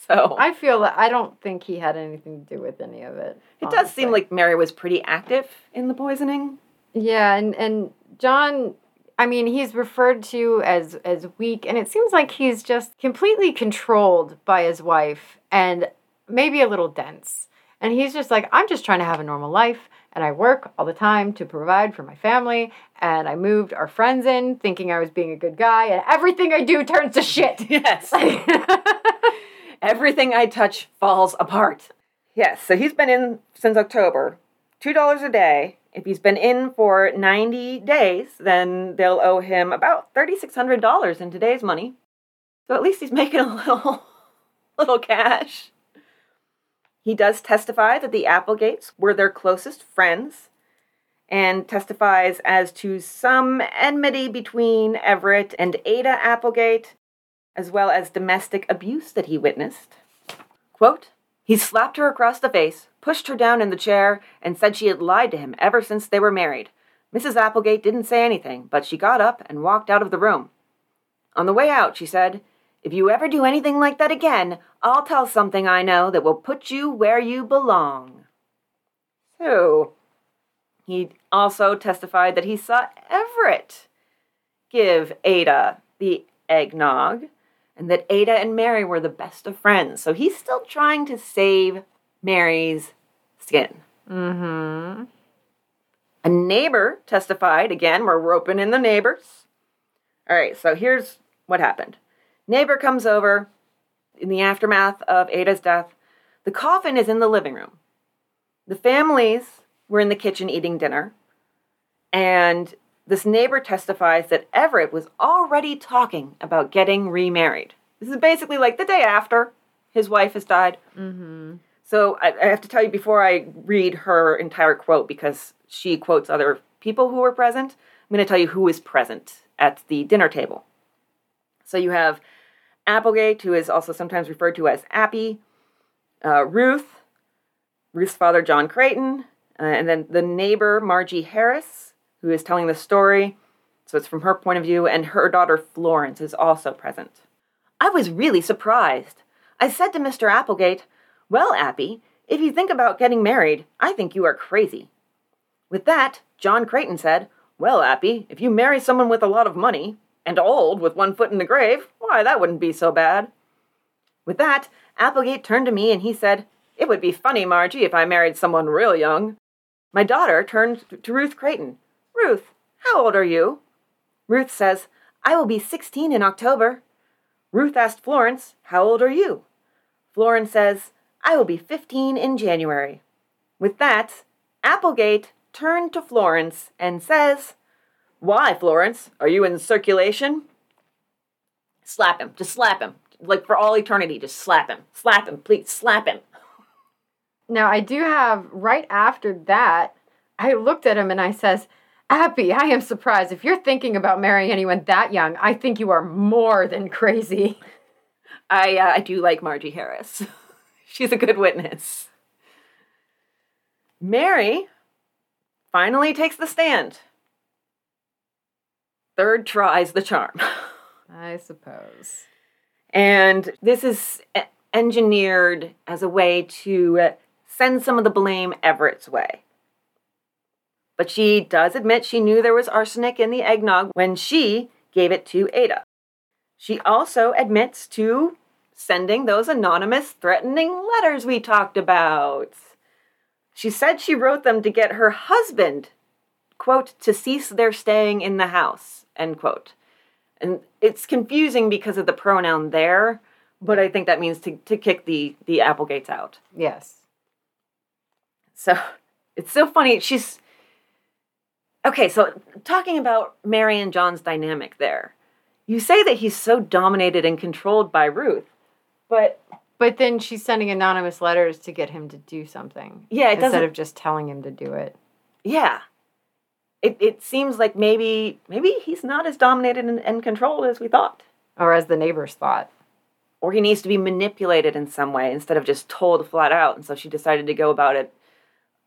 So I feel that I don't think he had anything to do with any of it. it does seem like Mary was pretty active in the poisoning. Yeah, and and John I mean, he's referred to as as weak and it seems like he's just completely controlled by his wife and maybe a little dense. And he's just like, I'm just trying to have a normal life and I work all the time to provide for my family and I moved our friends in thinking I was being a good guy and everything I do turns to shit. Yes. Everything I touch falls apart. Yes, so he's been in since October. $2 a day. If he's been in for 90 days, then they'll owe him about $3,600 in today's money. So at least he's making a little, little cash. He does testify that the Applegates were their closest friends and testifies as to some enmity between Everett and Ada Applegate, as well as domestic abuse that he witnessed. Quote, he slapped her across the face, pushed her down in the chair, and said she had lied to him ever since they were married. Mrs. Applegate didn't say anything, but she got up and walked out of the room. On the way out, she said, If you ever do anything like that again, I'll tell something I know that will put you where you belong. So, he also testified that he saw Everett give Ada the eggnog and that Ada and Mary were the best of friends. So he's still trying to save Mary's skin. Mm-hmm. A neighbor testified. Again, we're roping in the neighbors. All right, so here's what happened. Neighbor comes over in the aftermath of Ada's death. The coffin is in the living room. The families were in the kitchen eating dinner. And this neighbor testifies that Everett was already talking about getting remarried. This is basically like the day after his wife has died. Mm-hmm. So I, I have to tell you before I read her entire quote because she quotes other people who were present. I'm going to tell you who is present at the dinner table. So you have Applegate, who is also sometimes referred to as Appy, uh, Ruth, Ruth's father John Creighton, uh, and then the neighbor Margie Harris, who is telling the story. So it's from her point of view, and her daughter Florence is also present. I was really surprised. I said to Mr. Applegate, Well, Appy, if you think about getting married, I think you are crazy. With that, John Creighton said, Well, Appy, if you marry someone with a lot of money, and old with one foot in the grave, why, that wouldn't be so bad. With that, Applegate turned to me and he said, It would be funny, Margie, if I married someone real young. My daughter turned to Ruth Creighton. Ruth, how old are you? Ruth says, I will be 16 in October. Ruth asked Florence, How old are you? Florence says, I will be 15 in January. With that, Applegate turned to Florence and says, Why, Florence? Are you in circulation? Slap him. Just slap him. Like for all eternity, just slap him. Slap him, please. Slap him. Now I do have right after that, I looked at him and I says, Appy, I am surprised. If you're thinking about marrying anyone that young, I think you are more than crazy. I, uh, I do like Margie Harris. She's a good witness. Mary finally takes the stand. Third tries the charm. I suppose. And this is engineered as a way to uh, send some of the blame Everett's way. But she does admit she knew there was arsenic in the eggnog when she gave it to Ada. She also admits to sending those anonymous threatening letters we talked about. She said she wrote them to get her husband, quote, to cease their staying in the house, end quote. And it's confusing because of the pronoun there, but I think that means to, to kick the, the Applegates out. Yes. So it's so funny. She's okay. So talking about Mary and John's dynamic there, you say that he's so dominated and controlled by Ruth, but But then she's sending anonymous letters to get him to do something. yeah, it instead of just telling him to do it. yeah, it it seems like maybe maybe he's not as dominated and, and controlled as we thought, Or as the neighbors thought. or he needs to be manipulated in some way instead of just told flat out. And so she decided to go about it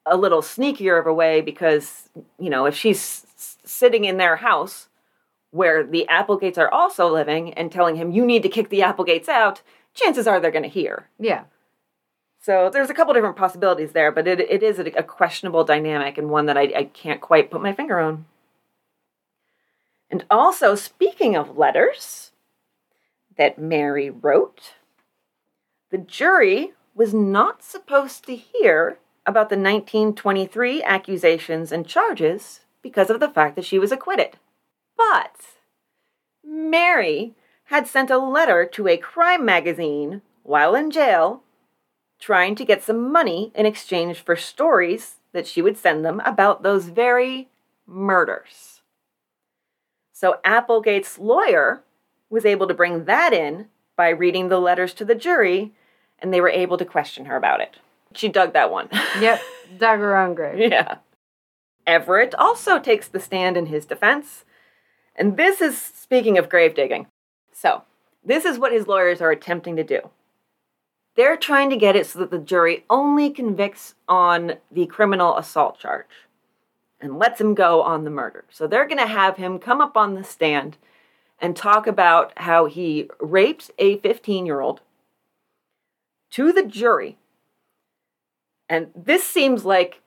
a little sneakier of a way because you know if she's s- sitting in their house where the Applegates are also living and telling him you need to kick the Applegates out, chances are they're going to hear. Yeah. So there's a couple different possibilities there, but it, it is a, a questionable dynamic and one that I, I can't quite put my finger on. And also, speaking of letters that Mary wrote, the jury was not supposed to hear about the 1923 accusations and charges because of the fact that she was acquitted. But Mary had sent a letter to a crime magazine while in jail trying to get some money in exchange for stories that she would send them about those very murders. So Applegate's lawyer was able to bring that in by reading the letters to the jury, and they were able to question her about it. She dug that one. Yep. Dug her own grave. yeah. Everett also takes the stand in his defense. And this is speaking of grave digging. So, this is what his lawyers are attempting to do. They're trying to get it so that the jury only convicts on the criminal assault charge and lets him go on the murder. So they're going to have him come up on the stand and talk about how he raped a 15 year old to the jury. And this seems like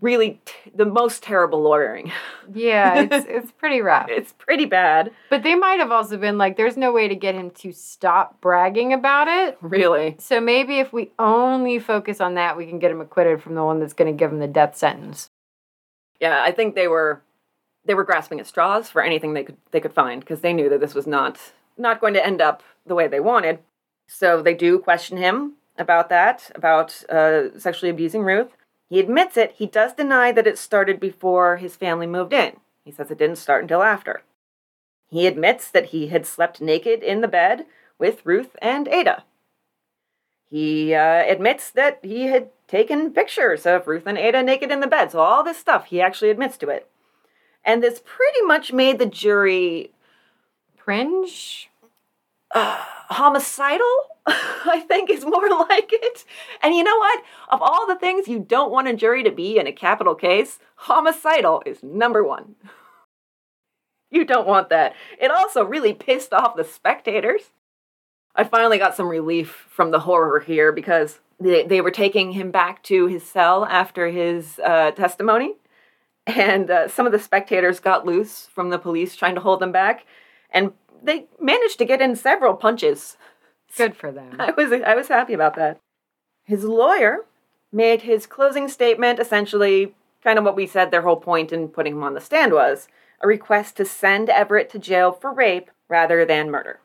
really t- the most terrible lawyering. Yeah, it's it's pretty rough. It's pretty bad, But they might have also been like, there's no way to get him to stop bragging about it. really. So maybe if we only focus on that, we can get him acquitted from the one that's going to give him the death sentence. Yeah, I think they were they were grasping at straws for anything they could they could find because they knew that this was not not going to end up the way they wanted. So they do question him about that, about uh, sexually abusing Ruth. He admits it. He does deny that it started before his family moved in. He says it didn't start until after. He admits that he had slept naked in the bed with Ruth and Ada. He uh, admits that he had taken pictures of Ruth and Ada naked in the bed. So, all this stuff, he actually admits to it. And this pretty much made the jury Cringe? uh, homicidal, I think is more like it. And you know what? Of all the things you don't want a jury to be in a capital case, homicidal is number one. You don't want that. It also really pissed off the spectators. I finally got some relief from the horror here because they, they were taking him back to his cell after his uh, testimony. And uh, some of the spectators got loose from the police trying to hold them back. And they managed to get in several punches. Good for them. I was I was happy about that. His lawyer made his closing statement essentially kind of what we said their whole point in putting him on the stand was a request to send Everett to jail for rape rather than murder.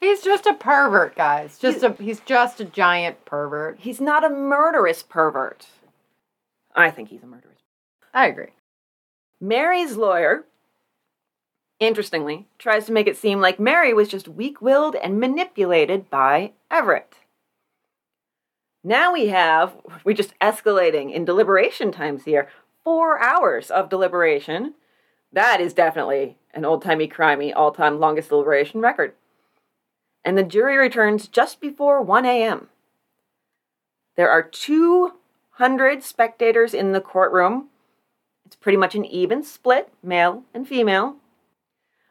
He's just a pervert, guys. Just a he's just a giant pervert. He's not a murderous pervert. I think he's a murderous. I agree. Mary's lawyer, interestingly, tries to make it seem like Mary was just weak willed and manipulated by Everett. Now we have, we're just escalating in deliberation times here. Four hours of deliberation. That is definitely an old timey, crimey, all time longest deliberation record. And the jury returns just before 1 a.m. There are 200 spectators in the courtroom. It's pretty much an even split, male and female.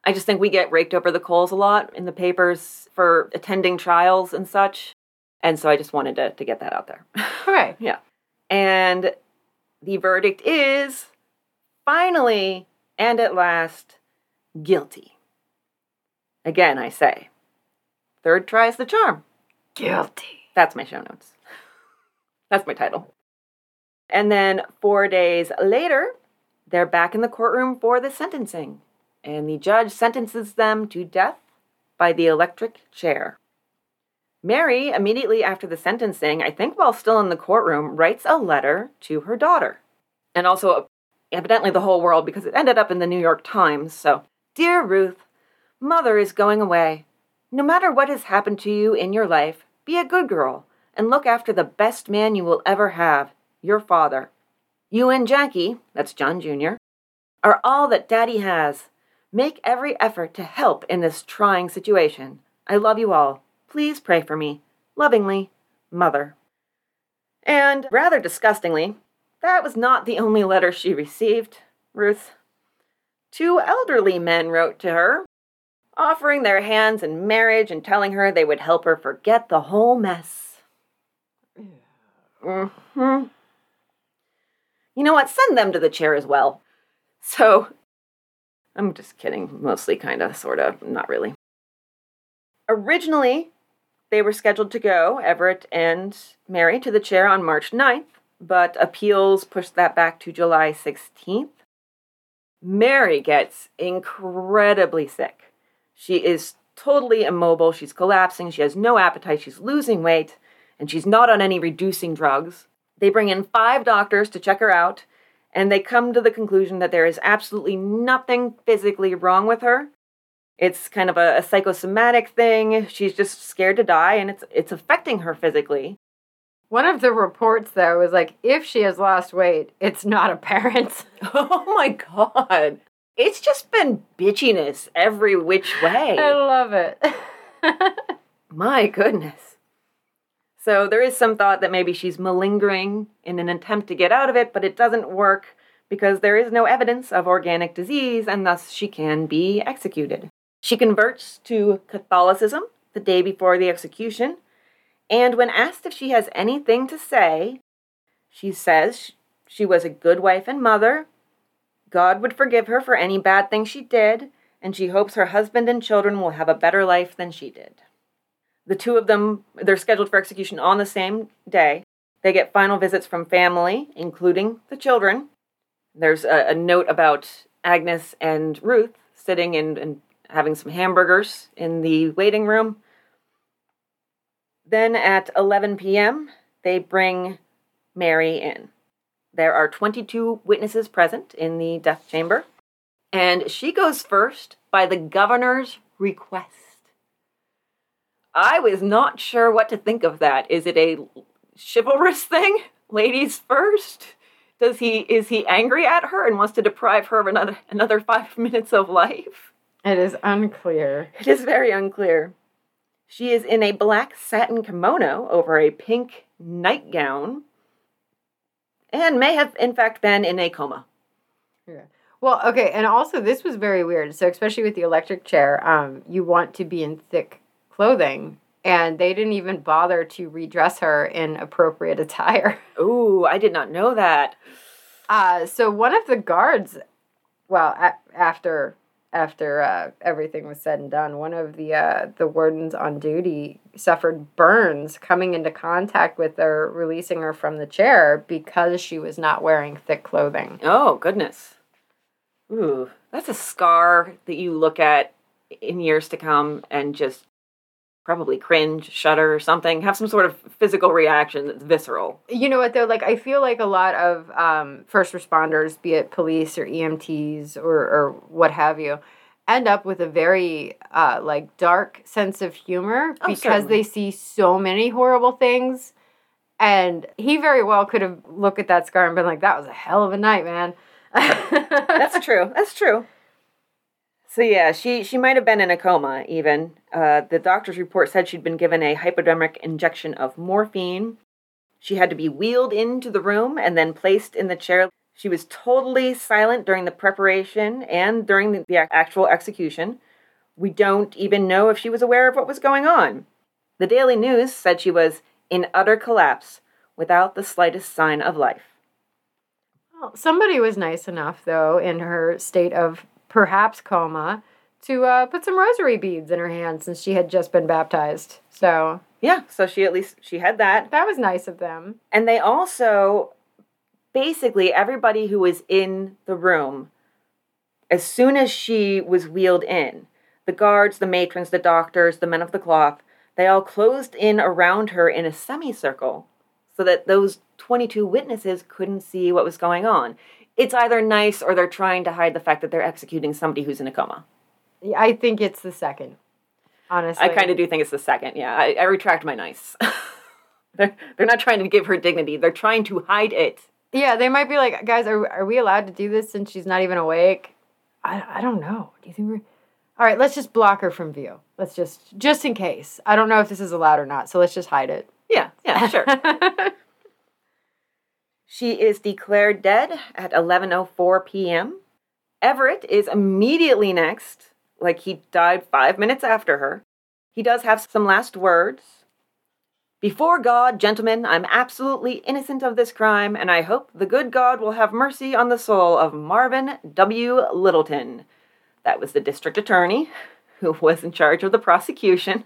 I just think we get raked over the coals a lot in the papers for attending trials and such. And so I just wanted to, to get that out there. Hooray. yeah. And the verdict is finally and at last guilty. Again, I say, third tries the charm. Guilty. That's my show notes. That's my title. And then four days later, they're back in the courtroom for the sentencing. And the judge sentences them to death by the electric chair. Mary, immediately after the sentencing, I think while still in the courtroom, writes a letter to her daughter. And also, evidently, the whole world because it ended up in the New York Times. So, Dear Ruth, Mother is going away. No matter what has happened to you in your life, be a good girl and look after the best man you will ever have, your father. You and Jackie, that's John Jr., are all that Daddy has. Make every effort to help in this trying situation. I love you all. Please pray for me. Lovingly, Mother. And rather disgustingly, that was not the only letter she received, Ruth. Two elderly men wrote to her, offering their hands in marriage and telling her they would help her forget the whole mess. hmm You know what? Send them to the chair as well. So, I'm just kidding. Mostly, kind of, sort of, not really. Originally, they were scheduled to go, Everett and Mary, to the chair on March 9th, but appeals pushed that back to July 16th. Mary gets incredibly sick. She is totally immobile. She's collapsing. She has no appetite. She's losing weight, and she's not on any reducing drugs. They bring in five doctors to check her out, and they come to the conclusion that there is absolutely nothing physically wrong with her. It's kind of a, a psychosomatic thing. She's just scared to die, and it's it's affecting her physically. One of the reports, though, is like, if she has lost weight, it's not apparent. Oh my god. It's just been bitchiness every which way. I love it. My goodness. So there is some thought that maybe she's malingering in an attempt to get out of it, but it doesn't work because there is no evidence of organic disease and thus she can be executed. She converts to Catholicism the day before the execution, and when asked if she has anything to say, she says she was a good wife and mother. God would forgive her for any bad thing she did, and she hopes her husband and children will have a better life than she did. The two of them, they're scheduled for execution on the same day. They get final visits from family, including the children. There's a, a note about Agnes and Ruth sitting and, and having some hamburgers in the waiting room. Then at 11 p.m., they bring Mary in. There are 22 witnesses present in the death chamber, and she goes first by the governor's request. I was not sure what to think of that. Is it a chivalrous thing? Ladies first? Does he is he angry at her and wants to deprive her of another another 5 minutes of life? It is unclear. It is very unclear. She is in a black satin kimono over a pink nightgown and may have, in fact, been in a coma. Yeah. Well, okay, and also this was very weird. So, especially with the electric chair, um, you want to be in thick clothing, and they didn't even bother to redress her in appropriate attire. Ooh, I did not know that. Uh, so one of the guards, well, a- after after uh, everything was said and done, one of the uh, the wardens on duty suffered burns coming into contact with her, releasing her from the chair because she was not wearing thick clothing. Oh, goodness. Ooh, that's a scar that you look at in years to come and just probably cringe, shudder, or something. Have some sort of physical reaction that's visceral. You know what though? Like I feel like a lot of um, first responders, be it police or EMTs or or what have you, end up with a very uh, like dark sense of humor Oh, because certainly. they see so many horrible things. And he very well could have looked at that scar and been like, "That was a hell of a night, man." That's true. That's true. So yeah, she she might have been in a coma. Even uh, the doctor's report said she'd been given a hypodermic injection of morphine. She had to be wheeled into the room and then placed in the chair. She was totally silent during the preparation and during the, the actual execution. We don't even know if she was aware of what was going on. The Daily News said she was in utter collapse without the slightest sign of life. Well, somebody was nice enough, though, in her state of perhaps coma, to uh, put some rosary beads in her hand since she had just been baptized. So Yeah, so she at least she had that. that was nice of them. And they also, basically, everybody who was in the room, as soon as she was wheeled in, the guards, the matrons, the doctors, the men of the cloth, they all closed in around her in a semicircle so that those 22 witnesses couldn't see what was going on. It's either nice or they're trying to hide the fact that they're executing somebody who's in a coma. Yeah, I think it's the second. Honestly, I kind of do think it's the second. Yeah, I, I retract my nice. they're, they're not trying to give her dignity, they're trying to hide it. Yeah, they might be like, guys, are are we allowed to do this since she's not even awake? I I don't know. Do you think we're all right? Let's just block her from view. Let's just just in case. I don't know if this is allowed or not, so let's just hide it. Yeah, yeah, sure. She is declared dead at 11:04 p.m. Everett is immediately next, like he died 5 minutes after her. He does have some last words. Before God, gentlemen, I'm absolutely innocent of this crime, and I hope the good God will have mercy on the soul of Marvin W. Littleton. That was the district attorney who was in charge of the prosecution.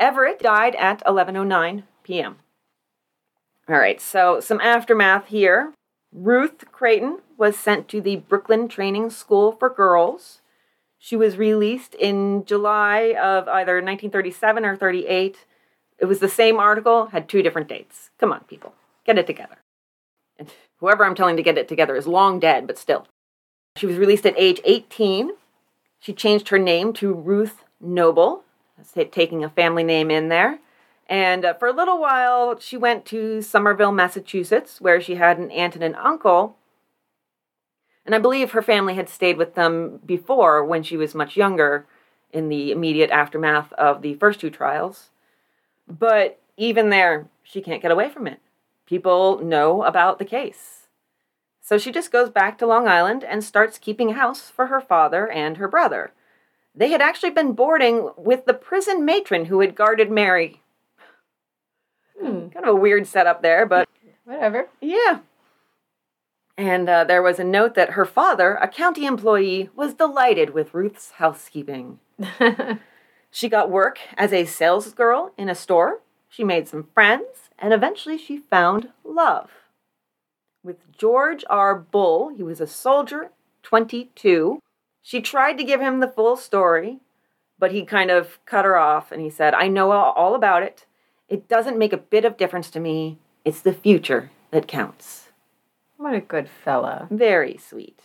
Everett died at 11:09 p.m. All right, so some aftermath here. Ruth Creighton was sent to the Brooklyn Training School for Girls. She was released in July of either 1937 or 38. It was the same article, had two different dates. Come on, people, get it together. And whoever I'm telling to get it together is long dead, but still. She was released at age 18. She changed her name to Ruth Noble, taking a family name in there. And uh, for a little while, she went to Somerville, Massachusetts, where she had an aunt and an uncle. And I believe her family had stayed with them before when she was much younger in the immediate aftermath of the first two trials. But even there, she can't get away from it. People know about the case. So she just goes back to Long Island and starts keeping house for her father and her brother. They had actually been boarding with the prison matron who had guarded Mary. Hmm. Kind of a weird setup there, but Whatever. yeah. And uh, there was a note that her father, a county employee, was delighted with Ruth's housekeeping. She got work as a sales girl in a store. She made some friends, and eventually she found love. With George R. Bull, he was a soldier, 22. She tried to give him the full story, but he kind of cut her off and he said, I know all about it. It doesn't make a bit of difference to me. It's the future that counts. what a good fella. Very sweet.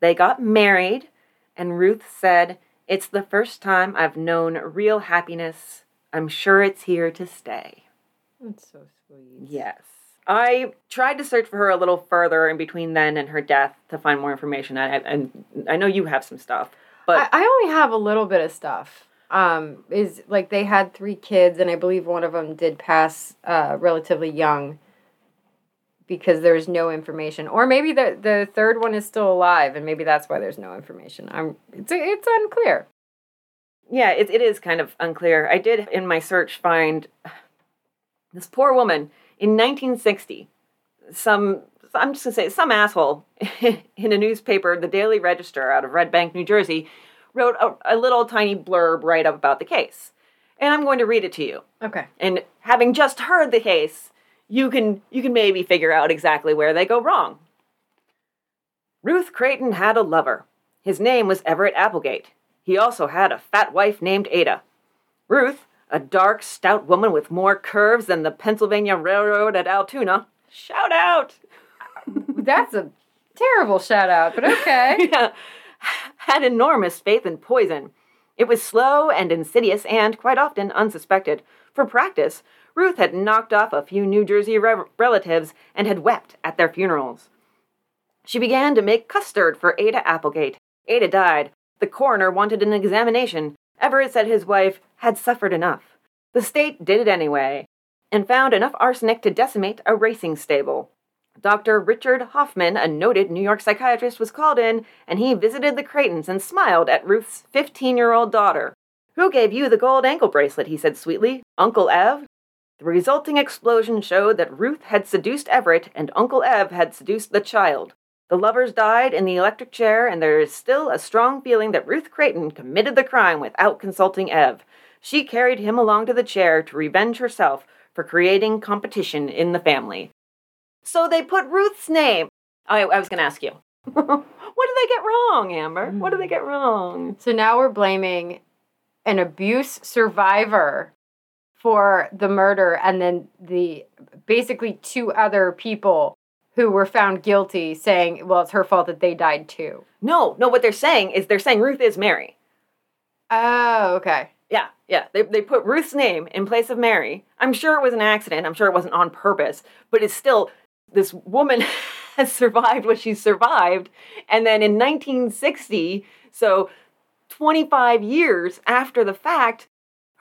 They got married, and Ruth said, It's the first time I've known real happiness. I'm sure it's here to stay. That's so sweet. Yes. I tried to search for her a little further in between then and her death to find more information. I, and I know you have some stuff, but I, I only have a little bit of stuff. Um, is like they had three kids, and I believe one of them did pass uh, relatively young because there's no information, or maybe the the third one is still alive, and maybe that's why there's no information. I'm it's it's unclear. yeah, it, it is kind of unclear. I did in my search find this poor woman in 1960. Some, I'm just gonna say, some asshole in a newspaper, the Daily Register out of Red Bank, New Jersey, wrote a, a little tiny blurb right up about the case. And I'm going to read it to you. Okay. And having just heard the case, you can you can maybe figure out exactly where they go wrong. Ruth Creighton had a lover. His name was Everett Applegate. He also had a fat wife named Ada. Ruth, a dark, stout woman with more curves than the Pennsylvania Railroad at Altoona. Shout out! That's a terrible shout out, but okay. yeah, had enormous faith in poison. It was slow and insidious and, quite often, unsuspected. For practice, Ruth had knocked off a few New Jersey re- relatives and had wept at their funerals. She began to make custard for Ada Applegate. Ada died. The coroner wanted an examination. Everett said his wife had suffered enough. The state did it anyway and found enough arsenic to decimate a racing stable. Dr. Richard Hoffman, a noted New York psychiatrist, was called in and he visited the Creightons and smiled at Ruth's 15 year old daughter. Who gave you the gold ankle bracelet? he said sweetly. Uncle Ev? The resulting explosion showed that Ruth had seduced Everett and Uncle Ev had seduced the child. The lovers died in the electric chair, and there is still a strong feeling that Ruth Creighton committed the crime without consulting Ev. She carried him along to the chair to revenge herself for creating competition in the family. So they put Ruth's name. Oh, I, I was going to ask you. what did they get wrong, Amber? What did they get wrong? Mm. So now we're blaming an abuse survivor for the murder and then the basically two other people who were found guilty saying, well, it's her fault that they died too. No, no, what they're saying is they're saying Ruth is Mary. Oh, okay. Yeah, yeah. They, they put Ruth's name in place of Mary. I'm sure it was an accident. I'm sure it wasn't on purpose, but it's still this woman has survived what she survived. And then in 1960, so 25 years after the fact,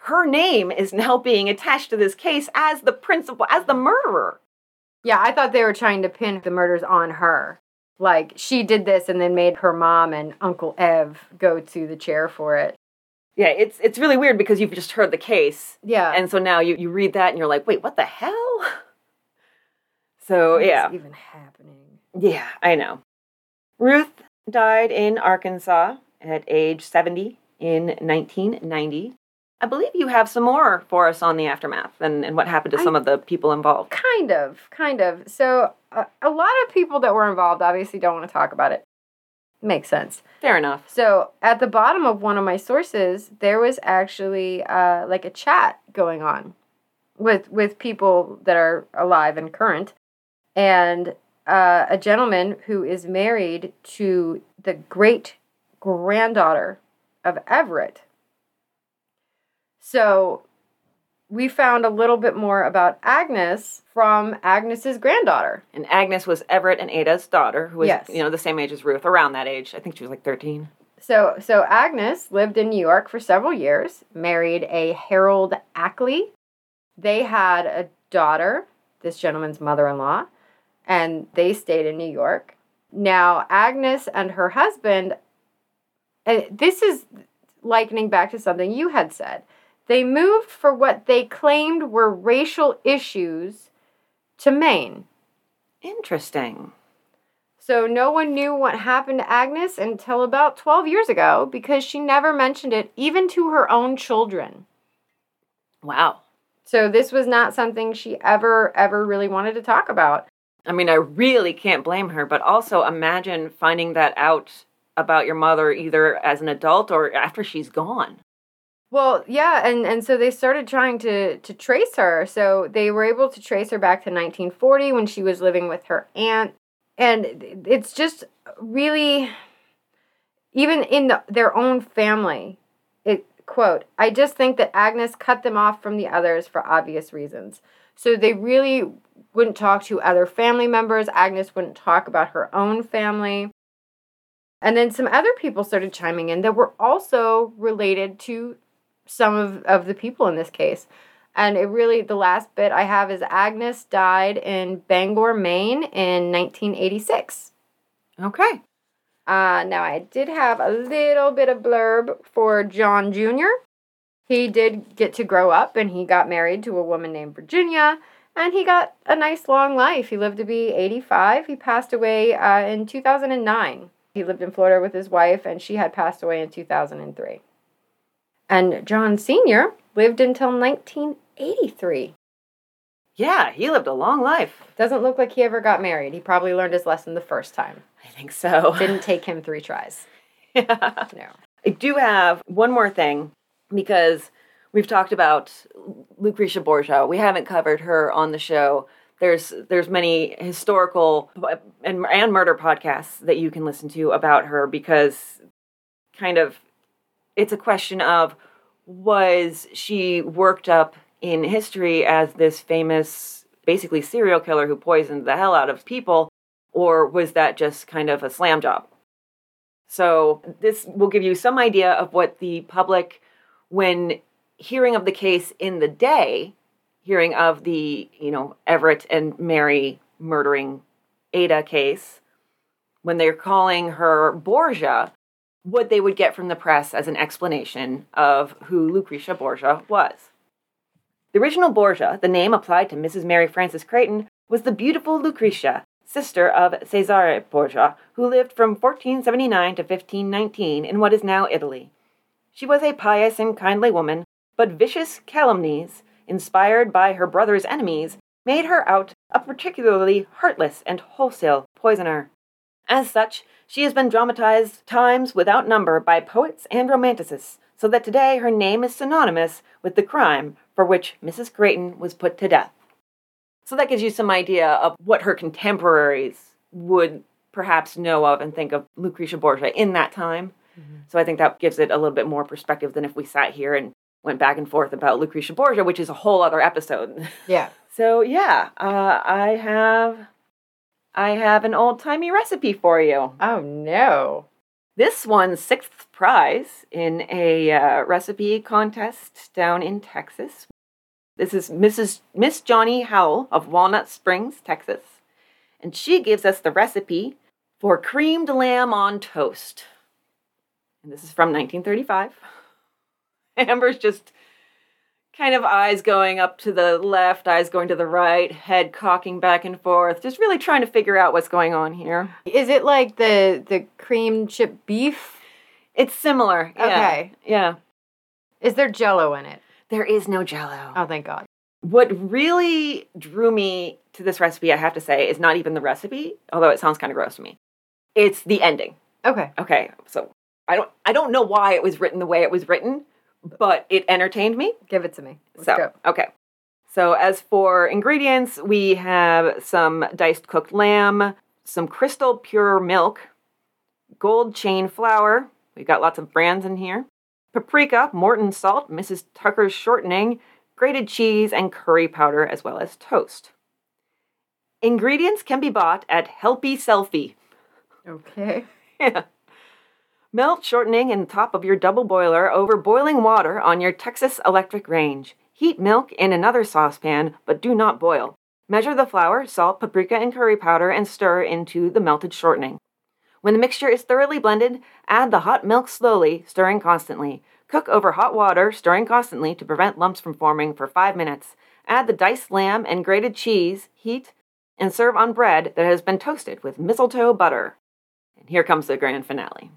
her name is now being attached to this case as the principal, as the murderer. Yeah, I thought they were trying to pin the murders on her. Like she did this and then made her mom and Uncle Ev go to the chair for it. Yeah, it's it's really weird because you've just heard the case. Yeah. And so now you, you read that and you're like, wait, what the hell? So What's yeah. even happening? Yeah, I know. Ruth died in Arkansas at age 70 in 1990. I believe you have some more for us on the aftermath and, and what happened to I- some of the people involved. Kind of, kind of. So uh, a lot of people that were involved obviously don't want to talk about it. Makes sense. Fair enough. So at the bottom of one of my sources, there was actually uh, like a chat going on with with people that are alive and current, and uh, a gentleman who is married to the great granddaughter of Everett. So we found a little bit more about Agnes from Agnes's granddaughter. And Agnes was Everett and Ada's daughter, who was Yes. you know the same age as Ruth, around that age. I think she was like 13. So, so Agnes lived in New York for several years, married a Harold Ackley. They had a daughter, this gentleman's mother in law, and they stayed in New York. Now, Agnes and her husband, and this is likening back to something you had said, they moved for what they claimed were racial issues to Maine. Interesting. So no one knew what happened to Agnes until about 12 years ago because she never mentioned it even to her own children. Wow. So this was not something she ever ever really wanted to talk about. I mean, I really can't blame her, but also imagine finding that out about your mother either as an adult or after she's gone. Well, yeah, and and so they started trying to to trace her. So they were able to trace her back to 1940 when she was living with her aunt and it's just really even in the, their own family it quote i just think that agnes cut them off from the others for obvious reasons so they really wouldn't talk to other family members agnes wouldn't talk about her own family and then some other people started chiming in that were also related to some of, of the people in this case and it really, the last bit I have is Agnes died in Bangor, Maine in 1986. Okay. Uh, now, I did have a little bit of blurb for John Jr. He did get to grow up and he got married to a woman named Virginia and he got a nice long life. He lived to be 85. He passed away uh, in 2009. He lived in Florida with his wife and she had passed away in 2003. And John Sr. lived until 1983. Yeah, he lived a long life. Doesn't look like he ever got married. He probably learned his lesson the first time. I think so. Didn't take him three tries. yeah. No. I do have one more thing because we've talked about Lucretia Borgia. We haven't covered her on the show. There's there's many historical and and murder podcasts that you can listen to about her because kind of it's a question of was she worked up in history as this famous, basically serial killer who poisoned the hell out of people, or was that just kind of a slam job? So, this will give you some idea of what the public, when hearing of the case in the day, hearing of the, you know, Everett and Mary murdering Ada case, when they're calling her Borgia, what they would get from the press as an explanation of who Lucretia Borgia was. The original Borgia, the name applied to Mrs. Mary Frances Creighton, was the beautiful Lucretia, sister of Cesare Borgia, who lived from 1479 to 1519 in what is now Italy. She was a pious and kindly woman, but vicious calumnies, inspired by her brother's enemies, made her out a particularly heartless and wholesale poisoner. As such, she has been dramatized times without number by poets and romanticists, so that today her name is synonymous with the crime for which Mrs. Creighton was put to death. So that gives you some idea of what her contemporaries would perhaps know of and think of Lucretia Borgia in that time. Mm-hmm. So I think that gives it a little bit more perspective than if we sat here and went back and forth about Lucretia Borgia, which is a whole other episode. Yeah. so yeah, uh, I have I have an old timey recipe for you. Oh no! This won sixth prize in a uh, recipe contest down in Texas. This is Mrs. Miss Johnny Howell of Walnut Springs, Texas, and she gives us the recipe for creamed lamb on toast. And this is from 1935. Amber's just kind of eyes going up to the left, eyes going to the right, head cocking back and forth, just really trying to figure out what's going on here. Is it like the the cream chip beef? It's similar. Yeah. Okay. Yeah. Is there jello in it? There is no jello. Oh, thank God. What really drew me to this recipe, I have to say, is not even the recipe, although it sounds kind of gross to me. It's the ending. Okay. Okay. So I don't I don't know why it was written the way it was written, but it entertained me. Give it to me. Let's so, go. okay. So, as for ingredients, we have some diced cooked lamb, some crystal pure milk, gold chain flour. We've got lots of brands in here. Paprika, Morton salt, Mrs. Tucker's shortening, grated cheese, and curry powder, as well as toast. Ingredients can be bought at Helpy Selfie. Okay. Yeah. Melt shortening in the top of your double boiler over boiling water on your Texas electric range. Heat milk in another saucepan, but do not boil. Measure the flour, salt, paprika, and curry powder and stir into the melted shortening. When the mixture is thoroughly blended, add the hot milk slowly, stirring constantly. Cook over hot water, stirring constantly to prevent lumps from forming for 5 minutes. Add the diced lamb and grated cheese, heat, and serve on bread that has been toasted with mistletoe butter. And here comes the grand finale.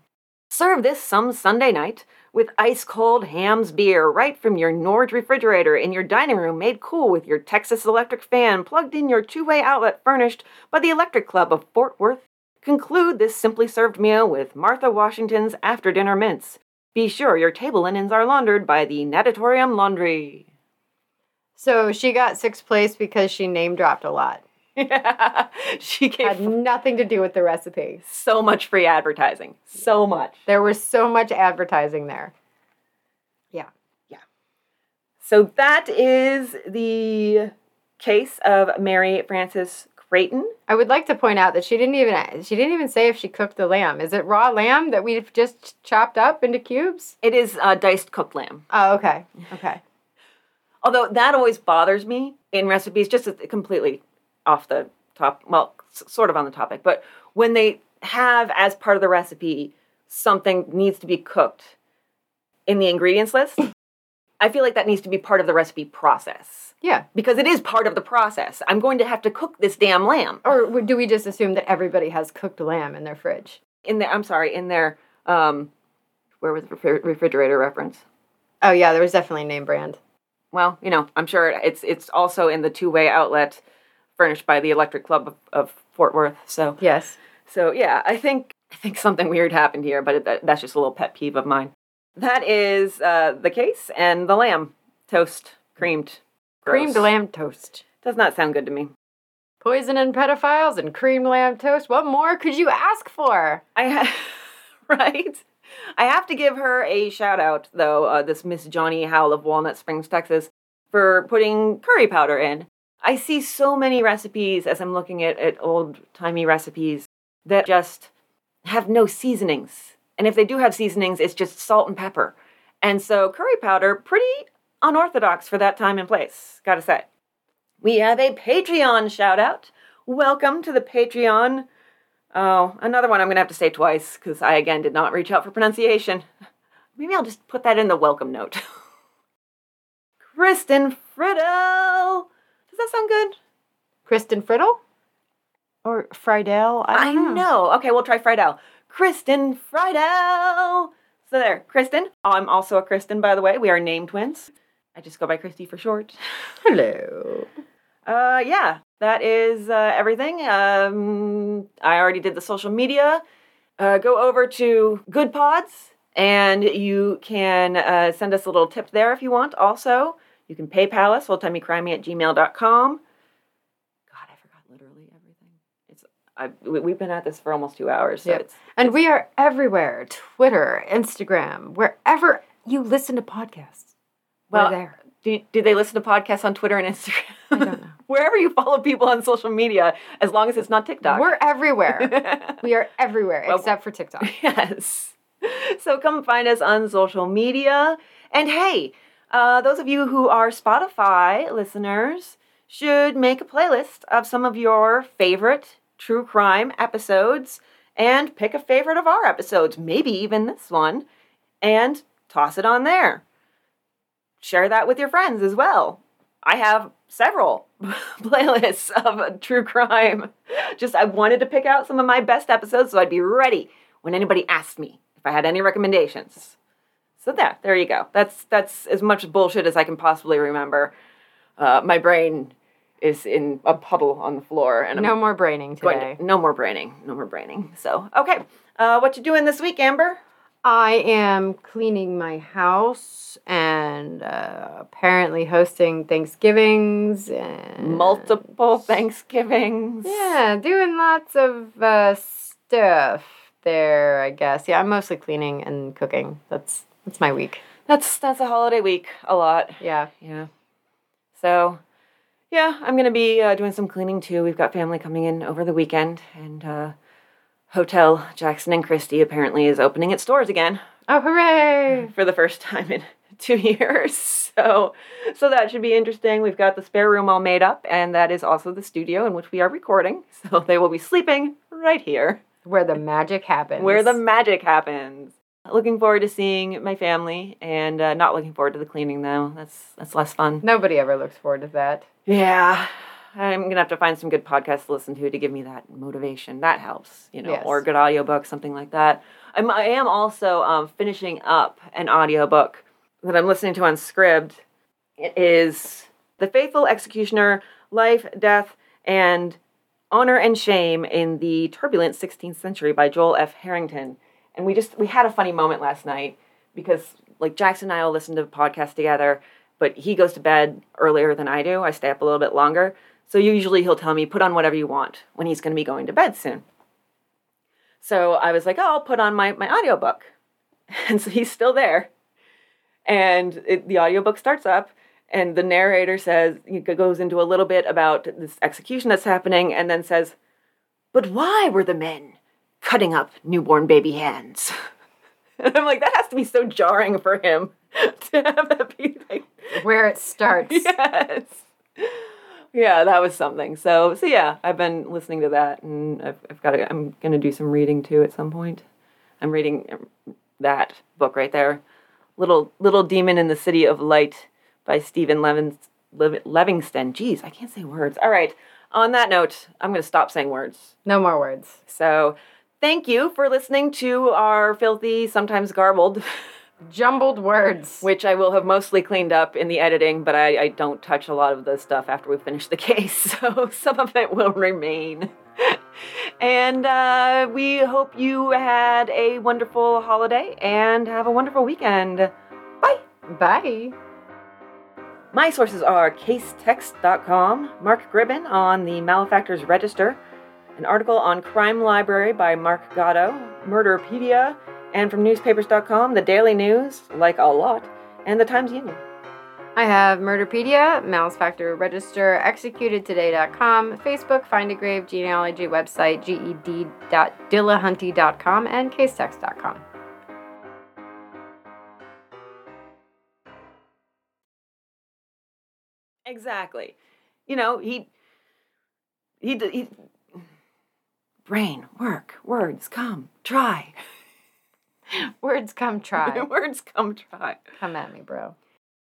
Serve this some Sunday night with ice cold Hamm's beer right from your Nord refrigerator in your dining room, made cool with your Texas electric fan plugged in your two way outlet furnished by the Electric Club of Fort Worth. Conclude this simply served meal with Martha Washington's after dinner mints. Be sure your table linens are laundered by the Natatorium Laundry. So she got sixth place because she name dropped a lot. she gave Had nothing to do with the recipe. so much free advertising. So much. There was so much advertising there. Yeah. Yeah. So that is the case of Mary Frances Creighton. I would like to point out that she didn't even she didn't even say if she cooked the lamb. Is it raw lamb that we've just chopped up into cubes? It is uh, diced cooked lamb. Oh, okay. Okay. Although that always bothers me in recipes, just completely off the top, well, s- sort of on the topic, but when they have as part of the recipe something needs to be cooked in the ingredients list, I feel like that needs to be part of the recipe process Yeah. because it is part of the process. I'm going to have to cook this damn lamb Or do we just assume that everybody has cooked lamb in their fridge? in their. I'm sorry, in their um, where was the refrigerator reference? Oh yeah, there was definitely a name brand. Well, you know, I'm sure it's it's also in the two way outlet furnished by the Electric Club of, of Fort Worth. So Yes. so yeah, I think I think something weird happened here, but it, that's just a little pet peeve of mine. That is uh, the case and the lamb toast creamed. Creamed lamb toast. does not sound good to me. Poison and pedophiles and creamed lamb toast. What more could you ask for? I ha- right. I have to give her a shout out though. Uh, this Miss Johnny Howell of Walnut Springs, Texas, for putting curry powder in. I see so many recipes as I'm looking at, at old timey recipes that just have no seasonings. And if they do have seasonings, it's just salt and pepper. And so curry powder, pretty unorthodox for that time and place, gotta say. We have a Patreon shout out. Welcome to the Patreon. Oh, another one I'm to have to say twice because I again did not reach out for pronunciation. Maybe I'll just put that in the welcome note. Kristen Friddle. Does that sound good? Kristen Friddle? Or Friedel? I don't know. Okay, we'll try Friedel. Kristen Friedel. So there, Kristen. I'm also a Kristen, by the way. We are name twins. I just go by Christy for short. Hello. Uh, yeah, that is uh, everything. Um, I already did the social media. Uh, go over to Goodpods and you can uh, send us a little tip there if you want. Also, you can PayPal us, oldtimeycrimey at gmail.com. God, I forgot literally everything. It's I, we- we've been at this for almost two hours, so Yep. it's And we are everywhere Twitter, Instagram, wherever you listen to podcasts. Well, We're there. do, do they listen to podcasts on Twitter and Instagram? I don't know. Wherever you follow people on social media, as long as it's not TikTok. We're everywhere. we are everywhere Well- except for TikTok. Yes. So come find us on social media. And hey, uh, those of you who are Spotify listeners should make a playlist of some of your favorite true crime episodes and pick a favorite of our episodes, maybe even this one, and toss it on there. Share that with your friends as well. I have several playlists of true crime. Just I wanted to pick out some of my best episodes so I'd be ready when anybody asked me if I had any recommendations. So there, there you go. That's that's as much bullshit as I can possibly remember. Uh, my brain is in a puddle on the floor, and I'm No more braining today. to- no more braining, no more braining. So okay, uh, what you doing this week, Amber? I am cleaning my house and uh, apparently hosting Thanksgivings and Multiple Thanksgivings. Yeah, doing lots of uh, stuff there. I guess. Yeah, I'm mostly cleaning and cooking. That's that's my week. that's that's a holiday week. A lot. Yeah. Yeah. So, yeah, I'm going to be uh, doing some cleaning too. We've got family coming in over the weekend, and uh, Hotel Jackson and Christie apparently is opening its doors again Oh, hooray! for the first time in two years. So, so that should be interesting. We've got the spare room all made up, and that is also the studio in which we are recording. So they will be sleeping right here, Where the magic happens. where the magic happens. Looking forward to seeing my family, and uh, not looking forward to the cleaning though. That's that's less fun. Nobody ever looks forward to that. Yeah. I'm gonna have to find some good podcasts to listen to to give me that motivation. That helps, you know, Yes. or good audiobook, something like that. I'm, I am also um, finishing up an audiobook that I'm listening to on Scribd. It is The Faithful Executioner Life, Death, and Honor and Shame in the Turbulent 16th Century by Joel F. Harrington. And we just, we had a funny moment last night because, like, Jackson and I listen to podcasts together, but he goes to bed earlier than I do. I stay up a little bit longer. So usually he'll tell me, put on whatever you want when he's going to be going to bed soon. So I was like, oh, I'll put on my, my audiobook. And so he's still there. And it, the audiobook starts up, and the narrator says, he goes into a little bit about this execution that's happening, and then says, but why were the men cutting up newborn baby hands? And I'm like, that has to be so jarring for him to have that be like, Where it starts. yes. Yeah, that was something. So, so yeah, I've been listening to that, and I've, I've got to. I'm gonna do some reading too at some point. I'm reading um, that book right there, little little demon in the city of light by Steven Levin, Lev, Levingston. Jeez, I can't say words. All right. On that note, I'm gonna stop saying words. No more words. So, thank you for listening to our filthy, sometimes garbled. Jumbled words. which I will have mostly cleaned up in the editing, but I, I don't touch a lot of the stuff after we finish the case, so some of it will remain. and uh, we hope you had a wonderful holiday and have a wonderful weekend. Bye. Bye. My sources are casetext.com, Mark Gribben on the Malefactors Register, an article on Crime Library by Mark Gatto, Murderpedia, and from newspapers.com, the Daily News, like a lot, and the Times Union. I have Murderpedia, Malefactor Register, ExecutedToday.com, Facebook, Find a Grave, genealogy website, ged.dillahunty.com, and casetext.com. Exactly. You know, he he he brain work, words come, try. Words come try. words come try. Come at me, bro.